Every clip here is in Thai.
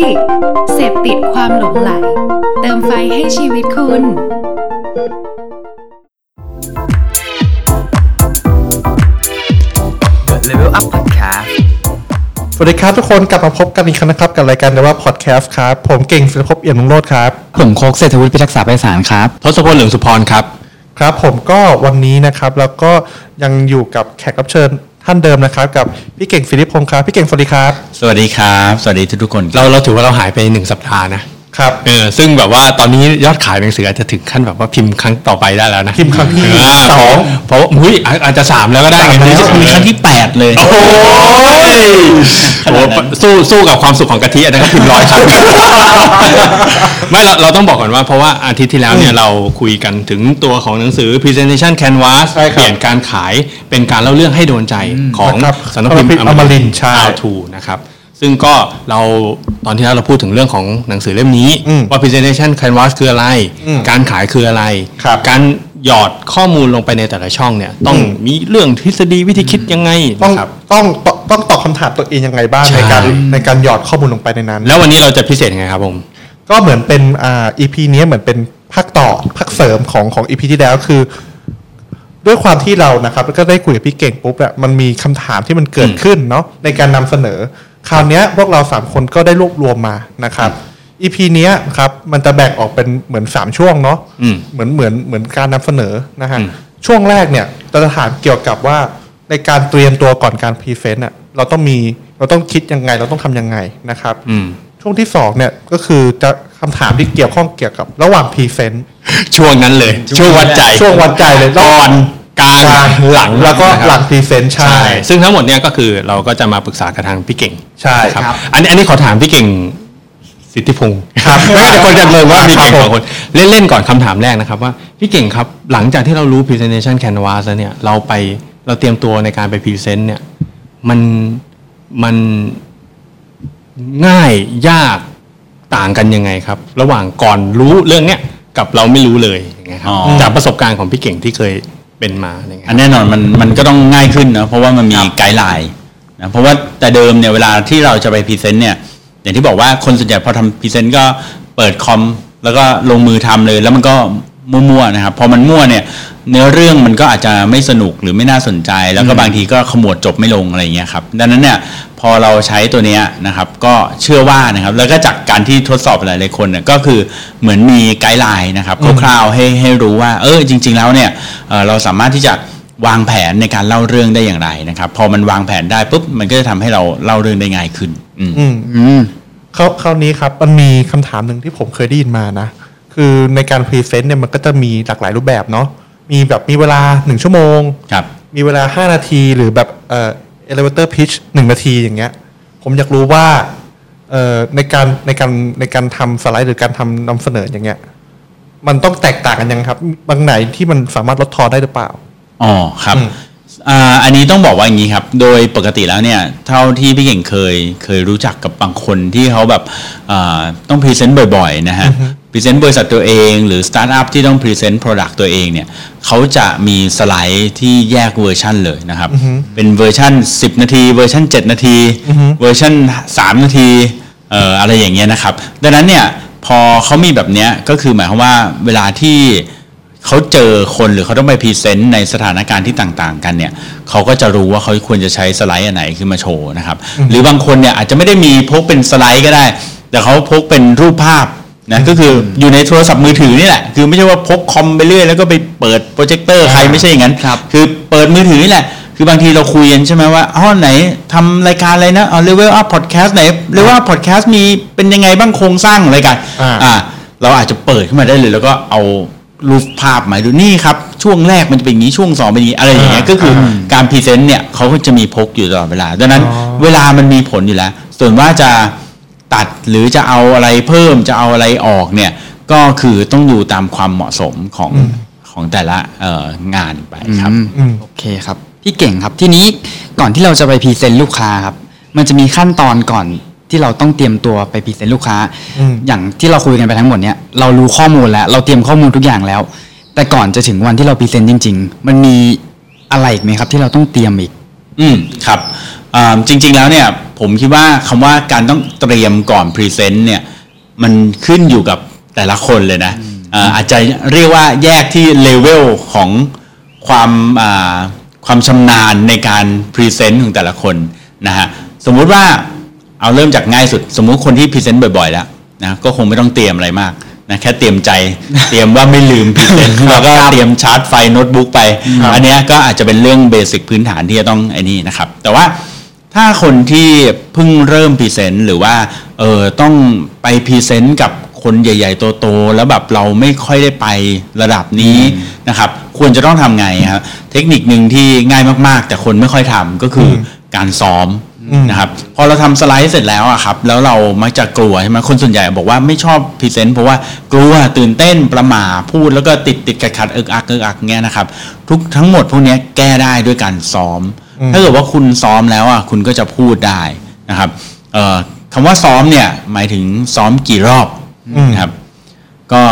ดิกเสพติดความหลงไหล เติมไฟให้ชีวิตคุณ Level Up Podcast สวัสดีครับทุกคนกลับมาพบกันอีกครั้งนะครับ กับรายการเดว่าพอดแคสต์ครับ ผมเก่งศิลปภพเอี่ยมลุงโรดครับ ผมโคกเศรษฐวุฒิพิทักษาไพศาลครับทศพลเหลืองสุพรครับ ครับผมก็วันนี้นะครับ แล้วก็ยังอยู่กับแขกรับเชิญ ท่านเดิมนะครับ กับพี่เก่งฟิลิปพงศ์ครับพี่เก่งสวัสดีครับ สวัสดีครับ สวัสดีทุกๆคน เราเราถือว่าเราหายไปหนึ่งสัปดาห์นะ ครับเออซึ่งแบบว่าตอนนี้ยอดขายหนังสืออาจจะถึงขั้นแบบว่าพิมพ์ครั้งต่อไปได้แล้วนะพิมพ์ครั้งที่าสองเพราะว่าหุ้ยอาจจะสามแล้วก็ได้สามไงแล้วมีครั้งที่8เลยโอ้ยโอ้สู้สู้กับความสุขของกะทิอันนั้นก็พิมพ์ร้อยครั้งไม่เราเราต้องบอกก่อนว่าเพราะว่าอาทิตย์ที่แล้วเนี่ยเราคุยกันถึงตัวของหนังสือ presentation canvas ใช่ครับเปลี่ยนการขายเป็นการเล่าเรื่องให้โดนใจของนะครับสำนักพิมพ์อมรินทร์ใช่ How to นะครับ ซึ่งก็เราตอนที่แล้วเราพูดถึงเรื่องของหนังสือเล่มนี้อืมว่า presentation canvas คืออะไรอืมการขายคืออะไรครับการหยอดข้อมูลลงไปในแต่ละช่องเนี่ย ต้องอืมมีเรื่องทฤษฎีวิธีคิดยังไงต้องนะครับต้องต้องต้องตอบคำถามตัวเองยังไงบ้างใช่ในการในการหยอดข้อมูลลงไปในนั้น แล้ววันนี้เราจะพิเศษยังไงครับผมก็เหมือนเป็นอ่า EP นี้เหมือนเป็นภาคต่อภาคเสริมของของ EP ที่แล้วคือด้วยความที่เรานะครับแล้วก็ได้คุยกับพี่เก่งปุ๊บอะมันมีคำถามที่มันเกิดขึ้นเนาะในการนำเสนอ คราวเนี้ยพวกเราสามคนก็ได้รวบรวมมานะครับ EP เนี้ยครับมันจะแบ่งออกเป็นเหมือนสามช่วงเนาะอืมเหมือนเหมือนเหมือนการนำเสนอนะฮะอืมช่วงแรกเนี่ยเราจะถามเกี่ยวกับว่าในการเตรียมตัวก่อนการพรีเซนต์อะเราต้องมีเราต้องคิดยังไงเราต้องทำยังไงนะครับอืมช่วงที่สองเนี่ยก็คือจะคำถามที่เกี่ยวข้องเกี่ยวกับระหว่างพรีเซนต์ช่วงนั้นเลย ช่วงวัดใจช่วงวัดใจเลยก่อน กลางกลางหลังแล้วก็นะครับหลังพรีเซนต์ใช่ ใช่ ซึ่งทั้งหมดเนี่ยก็คือเราก็จะมาปรึกษากับทางพี่เก่งใช่ครับอันนี้อันนี้ขอถามพี่เก่งสิทธิพงศ์ครับไม่งั้นเดี๋ยวคนจะงงว่ามีเก่งครับสองคนเล่นๆก่อนคำถามแรกนะครับว่าพี่เก่งครับหลังจากที่เรารู้ presentation canvas แล้วเนี่ยเราไปเราเตรียมตัวในการไปพรีเซนต์เนี่ยมันมันง่ายยากต่างกันยังไงครับ ระหว่างก่อนรู้เรื่องเนี้ยกับเราไม่รู้เลยอย่างเงี้ยครับอ๋อ จากประสบการณ์ของพี่เก่งที่เคย เป็นมาอะไรเงี้ยอันแน่นอนมันมันก็ต้องง่ายขึ้นนะเพราะว่ามันมี guideline นะเพราะว่าแต่เดิมเนี่ยเวลาที่เราจะไปพรีเซนต์เนี่ยอย่างที่บอกว่าคนส่วนใหญ่พอทำพรีเซนต์ก็เปิดคอมแล้วก็ลงมือทำเลย แล้วมันก็ มั่วๆนะครับพอมันมั่วเนี่ยเนื้อเรื่องมันก็อาจจะไม่สนุกหรือไม่น่าสนใจ แล้วก็บางทีก็ขมวดจบไม่ลงอะไรอย่างเงี้ยครับดังนั้นเนี่ยพอเราใช้ตัวเนี้ยนะครับก็เชื่อว่านะครับแล้วก็จากการที่ทดสอบหลายๆคนเนี่ยก็คือเหมือนมีไกด์ไลน์นะครับคร่าวๆให้ให้รู้ว่าเออจริง ๆ แล้วเนี่ยเอ่อเราสามารถที่จะวางแผนในการเล่าเรื่องได้อย่างไรนะครับ พอมันวางแผนได้ปุ๊บมันก็จะทำให้เราเล่าเรื่องได้ง่ายขึ้น อืมอืมอืมคราวคราวนี้ครับมันมีคำถามหนึ่งที่ผมเคยได้ยินมานะ คือในการพรีเซนต์เนี่ยมันก็จะมีหลากหลายรูปแบบเนาะมีแบบมีเวลาหนึ่งชั่วโมง ครับมีเวลาห้านาทีหรือแบบเอ่อ elevator pitch หนึ่งนาทีอย่างเงี้ย ผมอยากรู้ว่าเอ่อในการในการในการทำสไลด์หรือการทำนำเสนออย่างเงี้ย มันต้องแตกต่างกันยังครับ บางไหนที่มันสามารถลดทอนได้หรือเปล่า อ๋อครับอืม อ่าอันนี้ต้องบอกว่าอย่างนี้ครับ โดยปกติแล้วเนี่ย เท่าที่พี่เก่งเคยเคยรู้จักกับบางคนที่เขาแบบอ่าต้องพรีเซนต์บ่อยๆนะฮะ พรีเซนต์บริษัทตัวเอง หรือสตาร์ทอัพที่ต้องพรีเซนต์ product ตัวเองเนี่ยเขาจะมีสไลด์ที่แยกเวอร์ชันเลยนะครับ เป็นเวอร์ชัน10 นาที เวอร์ชัน7 นาที เวอร์ชัน3 นาทีเอ่ออะไรอย่างเงี้ยนะครับ ดังนั้นเนี่ยพอเขามีแบบเนี้ยก็คือหมายความว่าเวลาที่เขาเจอคนหรือเขาต้องไปพรีเซนต์ในสถานการณ์ที่ต่างๆ กันเนี่ยเขาก็จะรู้ว่าเขาควรจะใช้สไลด์อันไหนขึ้นมาโชว์นะครับ หรือบางคนเนี่ยอาจจะไม่ได้มีพกเป็นสไลด์ก็ได้ แต่เขาพกเป็นรูปภาพ นะก็คืออยู่ในโทรศัพท์มือถือนี่แหละ คือไม่ใช่ว่าพกคอมไปเรื่อยแล้วก็ไปเปิดโปรเจคเตอร์ใครไม่ใช่อย่างนั้นครับคือเปิดมือถือนี่แหละ คือบางทีเราคุยกันใช่ไหมว่าอ๋อไหนทำรายการอะไรนะอ๋อ level up podcast ไหน level up podcast มีเป็นยังไงบ้างโครงสร้างของรายการอ่าอ่าเราอาจจะเปิดขึ้นมาได้เลย แล้วก็เอารูปภาพมาดูนี่ครับ ช่วงแรกมันจะเป็นอย่างนี้ช่วงสองเป็นอย่างนี้อะไรอย่างเงี้ยอ่าก็คืออการพรีเซนต์เนี่ยเขาก็จะมีพกอยู่ตลอดเวลาดังนั้นอ๋อเวลามันมีผลอยู่แล้ว ส่วนว่าจะ ตัดหรือจะเอาอะไรเพิ่มจะเอาอะไรออกเนี่ยก็คือต้องดูตามความเหมาะสมของของแต่ละเอ่องานไปครับอืมโอเคครับพี่เก่งครับทีนี้ก่อนที่เราจะไปพรีเซนต์ลูกค้าครับมันจะมีขั้นตอนก่อนที่เราต้องเตรียมตัวไปพรีเซนต์ลูกค้าอืมอย่างที่เราคุยกันไปทั้งหมดเนี้ยเรารู้ข้อมูลแล้ว เราเตรียมข้อมูลทุกอย่างแล้ว แต่ก่อนจะถึงวันที่เราพรีเซนต์จริง ๆ มันมีอะไรอีกไหมครับ ที่เราต้องเตรียมอีก อืมครับอ่าจริง ๆแล้วเนี่ย ผมคิดว่าคำว่าการต้องเตรียมก่อนพรีเซนต์เนี่ยมันขึ้นอยู่กับแต่ละคนเลยนะอ่าอาจจะเรียกว่าแยกที่เลเวลของความอ่าความชำนาญในการพรีเซนต์ของแต่ละคนนะฮะสมมุติว่าเอาเริ่มจากง่ายสุด สมมุติคนที่พรีเซนต์บ่อยๆแล้วนะก็คงไม่ต้องเตรียมอะไรมากนะแค่เตรียมใจเตรียมว่าไม่ลืมพรีเซนต์แล้วก็เตรียมชาร์จไฟโน้ตบุ๊กไป อันเนี้ยก็อาจจะเป็นเรื่องเบสิกพื้นฐานที่จะต้องไอ้นี่นะครับ แต่ว่า ถ้าคนที่เพิ่งเริ่มพรีเซนต์หรือว่าเออต้องไปพรีเซนต์กับคนใหญ่ ๆ โตๆแล้วแบบเราไม่ค่อยได้ไประดับนี้นะครับ ควรจะต้องทำไงครับเทคนิคหนึ่งที่ง่ายมากๆ แต่คนไม่ค่อยทำก็คืออการซ้อมนะครับพอเราทำสไลด์เสร็จแล้วอะครับ แล้วเรามักจะกลัวใช่ไหมคนส่วนใหญ่บอกว่าไม่ชอบพรีเซนต์เพราะว่ากลัวตื่นเต้นประหม่าพูดแล้วก็ติดติดขัดขัดๆเอิกอักเอิกอักเงี้ยนะครับ ทุกทั้งหมดพวกเนี้ยแก้ได้ด้วยการซ้อม ถ้าเกิดว่าคุณซ้อมแล้วอะคุณก็จะพูดได้นะครับเอ่อคำว่าซ้อมเนี่ยหมายถึงซ้อมกี่รอบนะครับ ก็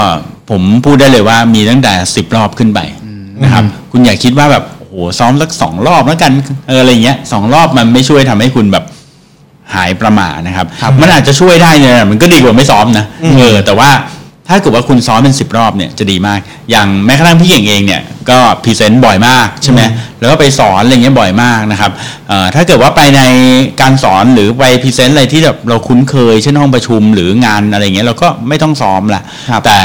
ผมพูดได้เลยว่ามีตั้งแต่สิบรอบขึ้นไปนะครับ คุณอย่าคิดว่าแบบโอ้โหซ้อมสักสองรอบแล้วกันเอออะไรเงี้ยสองรอบมันไม่ช่วยทำให้คุณแบบหายประหม่านะครับ มันอาจจะช่วยได้เนี่ยมันก็ดีกว่าไม่ซ้อมนะเออแต่ว่า ถ้าเกิดว่าคุณซ้อมเป็นสิบรอบเนี่ยจะดีมาก อย่างแม้กระทั่งพี่เก่งเองเนี่ยก็พรีเซนต์บ่อยมากใช่ไหมแล้วก็ไปสอนอะไรเงี้ยบ่อยมากนะครับเอ่อถ้าเกิดว่าไปในการสอนหรือไปพรีเซนต์อะไรที่แบบเราคุ้นเคยเช่นห้องประชุมหรืองานอะไรเงี้ยเราก็ไม่ต้องซ้อมละครับแต่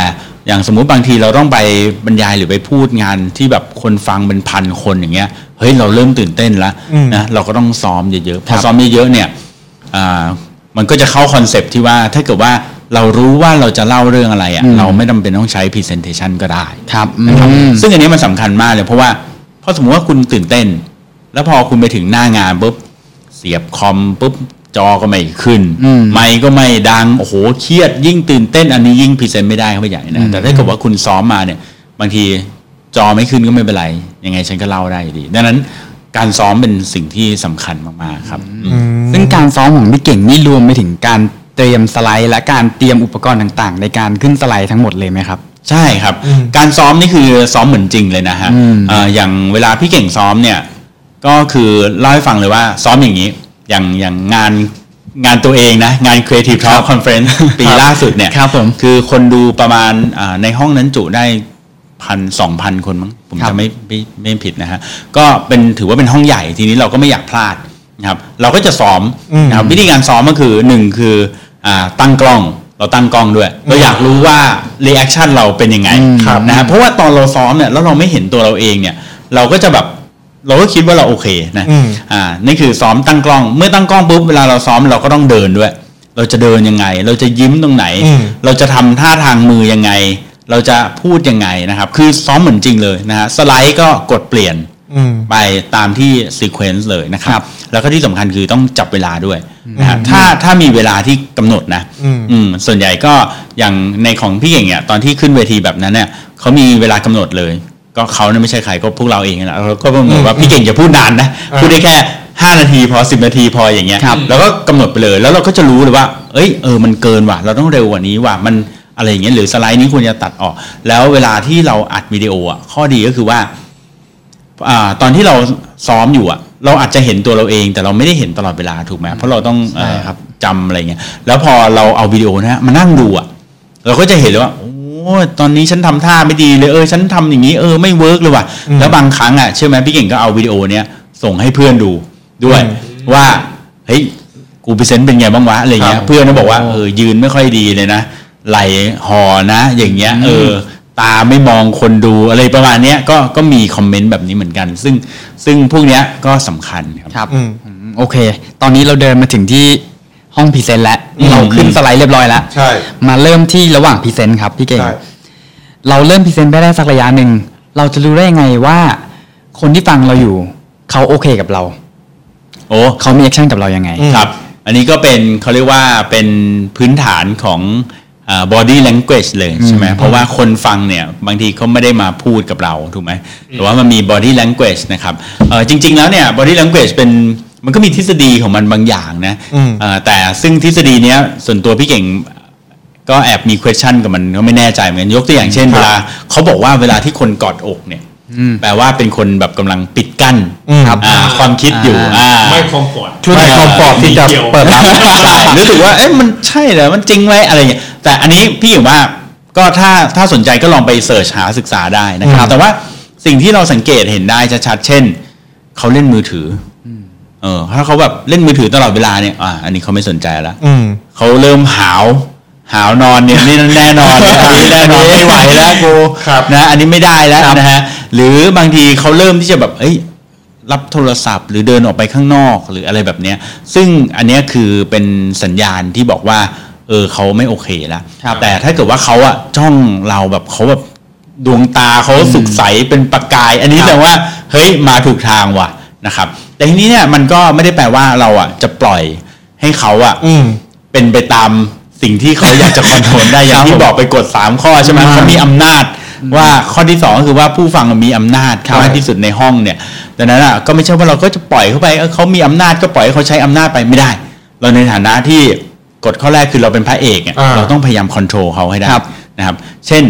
อย่างสมมุติบางทีเราต้องไปบรรยายหรือไปพูดงานที่แบบคนฟังเป็นพันคนอย่างเงี้ยเฮ้ยเราเริ่มตื่นเต้นแล้วนะเราก็ต้องซ้อมเยอะๆพอซ้อมเยอะๆเนี่ยอ่ามันก็จะเข้าคอนเซปต์ที่ว่าถ้าเกิดว่า เรารู้ว่าเราจะเล่าเรื่องอะไรอะ่ะเราไม่จำเป็นต้องใช้ presentation ก็ได้ครับนะครับอืมซึ่งอันนี้มันสำคัญมากเลยเพราะว่าเพราะสมมติว่าคุณตื่นเต้น แล้วพอคุณไปถึงหน้างานปุ๊บเสียบคอมปุ๊บจอก็ไม่ขึ้นอืมไมค์ก็ไม่ดัง โอ้โห เครียด ยิ่งตื่นเต้น อันนี้ยิ่งพรีเซนต์ไม่ได้เข้าไปใหญ่นะ แต่ถ้าเกิดว่าคุณซ้อมมาเนี่ย บางทีจอไม่ขึ้นก็ไม่เป็นไร ยังไงฉันก็เล่าได้อยู่ดี ดังนั้นการซ้อมเป็นสิ่งที่สำคัญมาก ๆ ครับอืมซึ่งการซ้อมของพี่เก่งนี่รวมไปถึงการ เตรียมสไลด์และการเตรียมอุปกรณ์ต่างๆ ในการขึ้นสไลด์ทั้งหมดเลยไหมครับ ใช่ครับ การซ้อมนี่คือซ้อมเหมือนจริงเลยนะฮะอืมเอ่ออย่างเวลาพี่เก่งซ้อมเนี่ยก็คือเล่าให้ฟังเลยว่าซ้อมอย่างนี้ อย่างอย่างงานงานตัวเองนะ งาน Creative Talk Conference ปีล่าสุดเนี่ยครับผมคือคนดูประมาณอ่าในห้องนั้นจุได้พันสองพันคนมั้งผมครับจะไม่ไม่ไม่ผิดนะฮะก็เป็นถือว่าเป็นห้องใหญ่ทีนี้เราก็ไม่อยากพลาดนะครับ เราก็จะซ้อมนะครับวิธีการซ้อมก็คือหนึ่งคืออ่า ตั้งกล้องเราตั้งกล้องด้วย เราอยากรู้ว่าreaction เราเป็นยังไงครับนะฮะเพราะว่าตอนเราซ้อมเนี่ยแล้วเราไม่เห็นตัวเราเองเนี่ย เราก็จะแบบเราก็คิดว่าเราโอเคนะอืมอ่านี่คือซ้อมตั้งกล้อง เมื่อตั้งกล้องปุ๊บเวลาเราซ้อมเราก็ต้องเดินด้วย เราจะเดินยังไง เราจะยิ้มตรงไหนอืมเราจะทำท่าทางมือยังไง เราจะพูดยังไงนะครับ คือซ้อมเหมือนจริงเลยนะฮะสไลด์ก็กดเปลี่ยนอืม ไปตามที่ sequence เลยนะครับ แล้วก็ที่สำคัญคือต้องจับเวลาด้วยนะฮะถ้าถ้ามีเวลาที่กำหนดนะอืมอืมส่วนใหญ่ก็อย่างในของพี่เก่งเนี่ยตอนที่ขึ้นเวทีแบบนั้นเนี่ยเขามีเวลากำหนดเลย ก็เขาเนี่ยไม่ใช่ใครก็พวกเราเองนะเราก็กำหนดว่าพี่เก่งอย่าพูดนานนะพูดได้แค่5นาทีพอ10นาทีพออย่างเงี้ยครับแล้วก็กำหนดไปเลย แล้วเราก็จะรู้เลยว่า เอ้ยเออมันเกินว่ะ เราต้องเร็วกว่านี้ว่ะมันอะไรอย่างเงี้ยหรือสไลด์นี้ควรจะตัดออก แล้วเวลาที่เราอัดวิดีโออะข้อดีก็คือว่าอ่า ตอนที่เราซ้อมอยู่อะเราอาจจะเห็นตัวเราเอง แต่เราไม่ได้เห็นตลอดเวลาถูกไหมเพราะเราต้องเอ่อจำอะไรเงี้ยแล้วพอเราเอาวิดีโอนะฮะมานั่งดูอะเราก็จะเห็นเลยว่าโอ้ตอนนี้ฉันทำท่าไม่ดีเลยเออฉันทำอย่างนี้เออไม่เวิร์กเลยว่ะแล้วบางครั้งอะเชื่อไหมพี่เก่งก็เอาวิดีโอเนี้ยส่งให้เพื่อนดูด้วยว่าเฮ้ยกูพรีเซนต์เป็นไงบ้างวะอะไรเงี้ยครับเพื่อนก็บอกว่าเออยืนไม่ค่อยดีเลยนะไหล่ห่อนะ อย่างเงี้ยเออ ตาไม่มองคนดูอะไรประมาณเนี้ยก็ก็มีคอมเมนต์แบบนี้เหมือนกัน ซึ่งซึ่งพวกเนี้ยก็สำคัญครับ ครับอืมอืมโอเค ตอนนี้เราเดินมาถึงที่ห้องพรีเซนต์แล้วอืมเราขึ้นสไลด์เรียบร้อยแล้วใช่ มาเริ่มที่ระหว่างพรีเซนต์ครับพี่เก่ง ใช่ เราเริ่มพรีเซนต์ไปได้สักระยะหนึ่ง เราจะรู้ได้ยังไงว่า คนที่ฟังเราอยู่ เขาโอเคกับเรา โอ้ เขามี action กับเรายังไง ครับ อันนี้ก็เป็นเขาเรียกว่าเป็นพื้นฐานของอ่า body language เลยใช่ไหมเพราะว่าคนฟังเนี่ยบางทีเขาไม่ได้มาพูดกับเราถูกไหมแต่ว่ามันมี body language นะครับเอ่อจริง ๆ แล้วเนี่ย body language เป็นมันก็มีทฤษฎีของมันบางอย่างนะอืมเอ่อแต่ซึ่งทฤษฎีเนี้ยส่วนตัวพี่เก่งก็แอบมี question กับมันก็ไม่แน่ใจเหมือนกันยกตัวอย่างเช่นครับเวลาเขาบอกว่าเวลาที่คนกอดอกเนี่ย แปลว่าเป็นคนแบบกำลังปิดกั้นอืมอ่าความคิดอยู่อ่าไม่คอมฟอร์ตไม่คอมฟอร์ตที่จะเปิดรับใช่รู้สึกว่าเอ๊ะมันใช่เหรอมันจริงไหมอะไรเงี้ยแต่อันนี้พี่อยู่ว่าก็ถ้าถ้าสนใจก็ลองไปเสิร์ชหาศึกษาได้นะครับอืมแต่ว่าสิ่งที่เราสังเกตเห็นได้ชัดๆเช่นเขาเล่นมือถืออเออถ้าเขาแบบเล่นมือถือตลอดเวลาเนี่ยอ่าอันนี้เขาไม่สนใจแล้วอืมเขาเริ่มหาวหาวนอนเนี่ยนี่แน่นอนอันนี้แน่นอนไม่ไหวแล้วกูครับนะ อันนี้ไม่ได้แล้วนะฮะ หรือบางทีเขาเริ่มที่จะแบบเอ้ยรับโทรศัพท์ หรือเดินออกไปข้างนอกหรืออะไรแบบเนี้ย ซึ่งอันเนี้ยคือเป็นสัญญาณที่บอกว่าเออเขาไม่โอเคแล้วครับแต่ถ้าเกิดว่าเขาอะจ้องเราแบบเขาแบบดวงตาเขาสุกใสเป็นประกาย อันนี้แปลว่าเฮ้ยมาถูกทางว่ะนะครับแต่ทีนี้เนี่ยมันก็ไม่ได้แปลว่าเราอะจะปล่อยให้เขาอะอืมเป็นไปตามสิ่งที่เขาอยากจะคอนโทรลได้อย่างที่บอกไปกด 3 ข้อใช่ไหมเขามีอำนาจ ว่าข้อที่2ก็คือว่าผู้ฟังมีอำนาจมากที่สุดในห้องเนี่ยดังนั้นอะก็ไม่ใช่ว่าเราก็จะปล่อยเข้าไปเออเขามีอำนาจก็ปล่อยให้เขาใช้อำนาจไปไม่ได้ เราในฐานะที่กฎข้อแรกคือเราเป็นพระเอกอะอ่าเราต้องพยายาม control เขาให้ได้ครับนะครับ เช่น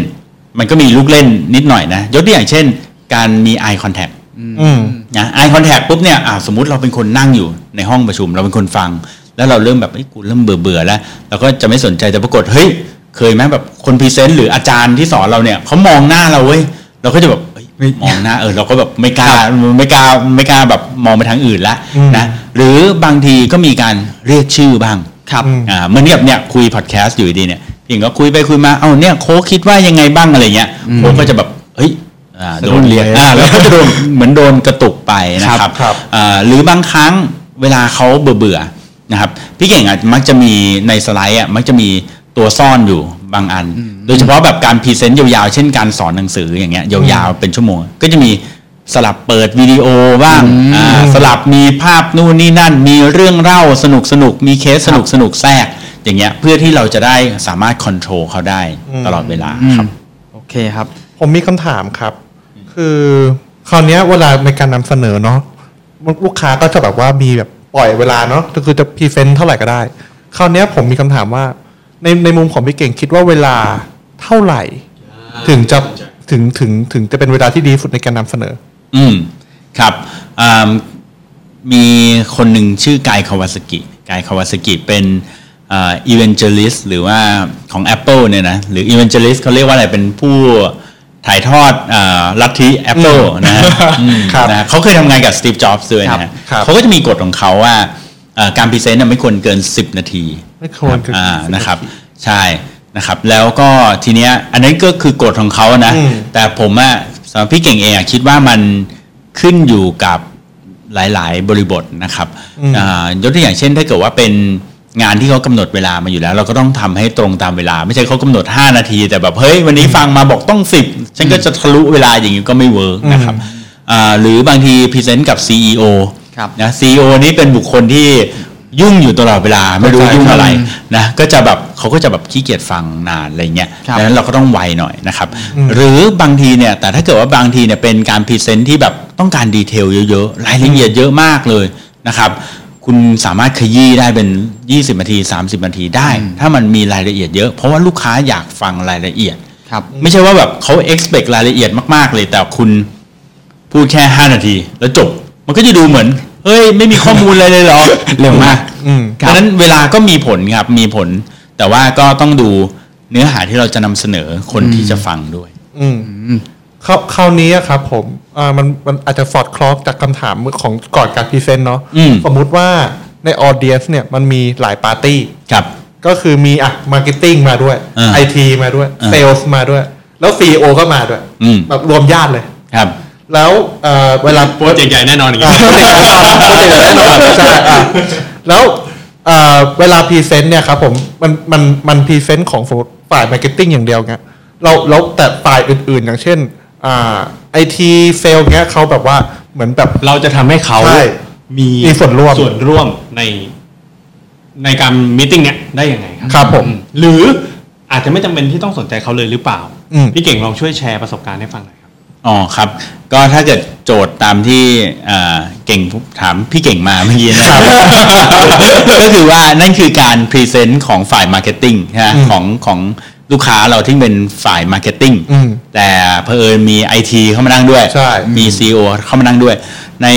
มันก็มีลูกเล่นนิดหน่อยนะ ยกตัวอย่างเช่น การมี eye contact อืมนะ eye contact ปุ๊บเนี่ยอ่าสมมุติเราเป็นคนนั่งอยู่ในห้องประชุม เราเป็นคนฟัง แล้วเราเริ่มแบบเอ้ยกูเริ่มเบื่อเบื่อๆแล้วเราก็จะไม่สนใจแต่ปรากฏเฮ้ย เคยไหมแบบคนพรีเซนต์หรืออาจารย์ที่สอนเราเนี่ยเขามองหน้าเราเว้ยเราก็จะแบบเฮ้ยมองหน้าเออเราก็แบบไม่กล้าไม่กล้าไม่กล้าแบบมองไปทางอื่นละอืมนะหรือบางทีก็มีการเรียกชื่อบ้างครับอืมอ่าเหมือนกับเนี่ยคุยพอดแคสต์อยู่ดีเนี่ยพี่หญิงก็คุยไปคุยมาเอ้าเนี่ยโค้กคิดว่ายังไงบ้างอะไรเงี้ยโค้กก็จะแบบเฮ้ยอ่าโดนเรียกอ่าแล้วก็จะโดนเหมือนโดนกระตุกไปนะครับครับอ่าหรือบางครั้งเวลาเขาเบื่อเบื่อๆนะครับพี่เก่งอะมักจะมีในสไลด์อะมักจะมี ตัวซ่อนอยู่บางอัน โดยเฉพาะแบบการพรีเซนต์ยาวๆ เช่นการสอนหนังสืออย่างเงี้ยยาวๆเป็นชั่วโมง ก็จะมีสลับเปิดวิดีโอบ้างอ่าสลับมีภาพนู่นนี่นั่น มีเรื่องเล่าสนุกสนุกๆมีเคสสนุกสนุกๆแทรก อย่างเงี้ยเพื่อที่เราจะได้สามารถ control เขาได้ตลอดเวลาครับโอเคครับ ผมมีคำถามครับ คือคราวเนี้ยเวลาในการนำเสนอเนาะลูกค้าก็จะแบบว่ามีแบบปล่อยเวลาเนาะก็คือจะพรีเซนต์เท่าไหร่ก็ได้ คราวเนี้ยผมมีคำถามว่า ในในมุมของพี่เก่งคิดว่าเวลาเท่าไหร่ ถึงจะถึงถึงถึงจะเป็นเวลาที่ดีที่สุดในการนำเสนอ อืมครับอ่ามีคนหนึ่งชื่อ Guy Kawasaki Guy Kawasaki เป็นอ่า evangelist หรือว่าของ Apple เนี่ยนะหรือ evangelist เขาเรียกว่าอะไรเป็นผู้ถ่ายทอดอาลัทธิ Apple นะฮะอืมครับนะเขาเคยทำงานกับ Steve Jobs ด้วยนะฮะครับเขาก็จะมีกฎของเขาว่าอ่าการพรีเซนต์น่ะไม่ควรเกิน 10 นาที ไม่ควรเกินอ่า10นะครับนาทีใช่นะครับแล้วก็ทีเนี้ยอันนั้นก็คือกฎของเขานะอืมแต่ผมอะสำหรับพี่เก่งเองอะคิดว่ามันขึ้นอยู่กับหลาย ๆ บริบทนะครับอ่ายกตัวอย่างเช่นถ้าเกิดว่าเป็นงานที่เขากำหนดเวลามาอยู่แล้ว เราก็ต้องทำให้ตรงตามเวลา ไม่ใช่เขากำหนด 5 นาที แต่แบบเฮ้ยวันนี้ฟังมาบอกต้อง 10 ฉันก็จะทะลุเวลาอย่างนี้ก็ไม่เวิร์กนะครับอ่าหรือบางทีพรีเซนต์กับ CEO ครับนะ CEO นี้เป็นบุคคลที่ ยุ่งอยู่ตลอดเวลาไม่รู้เข้าใจยุ่งอะไรครับนะก็จะแบบเขาก็จะแบบขี้เกียจฟังนานอะไรเงี้ยครับดังนั้นเราก็ต้องไวหน่อยนะครับ หรือบางทีเนี่ยแต่ถ้าเกิดว่าบางทีเนี่ยเป็นการพรีเซนต์ที่แบบต้องการ detail เยอะๆรายละเอียดเยอะมากเลยนะครับ คุณสามารถขยี้ได้เป็น 20นาที 30นาทีได้ ถ้ามันมีรายละเอียดเยอะเพราะว่าลูกค้าอยากฟังรายละเอียดครับไม่ใช่ว่าแบบเขา expect รายละเอียดมาก ๆ เลยแต่คุณพูดแค่ 5 นาที แล้วจบ มันก็จะดูเหมือน เฮ้ยไม่มีข้อมูลอะไรเลยเหรอเร็วมากอืมดังนั้นเวลาก็มีผลครับมีผล แต่ว่าก็ต้องดูเนื้อหาที่เราจะนำเสนอคนที่จะฟังด้วย อืมคราวคราวนี้อะครับผมอ่ามันมันอาจจะสอดคล้องจากคำถามของก่อนการพรีเซนต์เนาะอืมสมมุติว่าใน audience เนี่ยมันมีหลายปาร์ตี้ครับ ก็คือมีอะ marketing มาด้วยอ่าไอทีมาด้วยอ่าเซลส์มาด้วย แล้ว CEO ก็มาด้วยอืมแบบรวมญาติเลยครับ แล้วเอ่อเวลาโปรเจกต์ใหญ่แน่นอนอย่างอ่างี้โปรเจกต์แน่นอนโปรเจกต์แน่นอนใช่อะแล้วเอ่อเวลาพรีเซนต์เนี่ยครับผมมันมันมันพรีเซนต์ของสมมติฝ่าย marketing อย่างเดียวเงี้ยเราแล้วแต่ฝ่ายอื่นๆ อย่างเช่นอ่า IT sales เงี้ยเขาแบบว่าเหมือนแบบเราจะทำให้เขาใช่มีมีส่วนร่วมส่วนร่วมใน ในการ meeting เนี้ยได้ยังไงครัครับผมอืหรืออาจจะไม่จำเป็นที่ต้องสนใจเขาเลยหรือเปล่าอืมพี่เก่งลองช่วยแชร์ประสบการณ์ให้ฟังหน่อยครับ อ๋อครับ ก็ถ้าเกิดโจทย์ตามที่อ่าเก่งถามพี่เก่งมาเมื่อกี้นะครับ ก็คือว่านั่นคือการพรีเซนต์ของฝ่าย marketing นะอืมของของลูกค้าเราที่เป็นฝ่าย marketing อืมแต่เพอเอิญมีไอทีเข้ามานั่งด้วยใช่มี CEO เข้ามานั่งด้วย ใน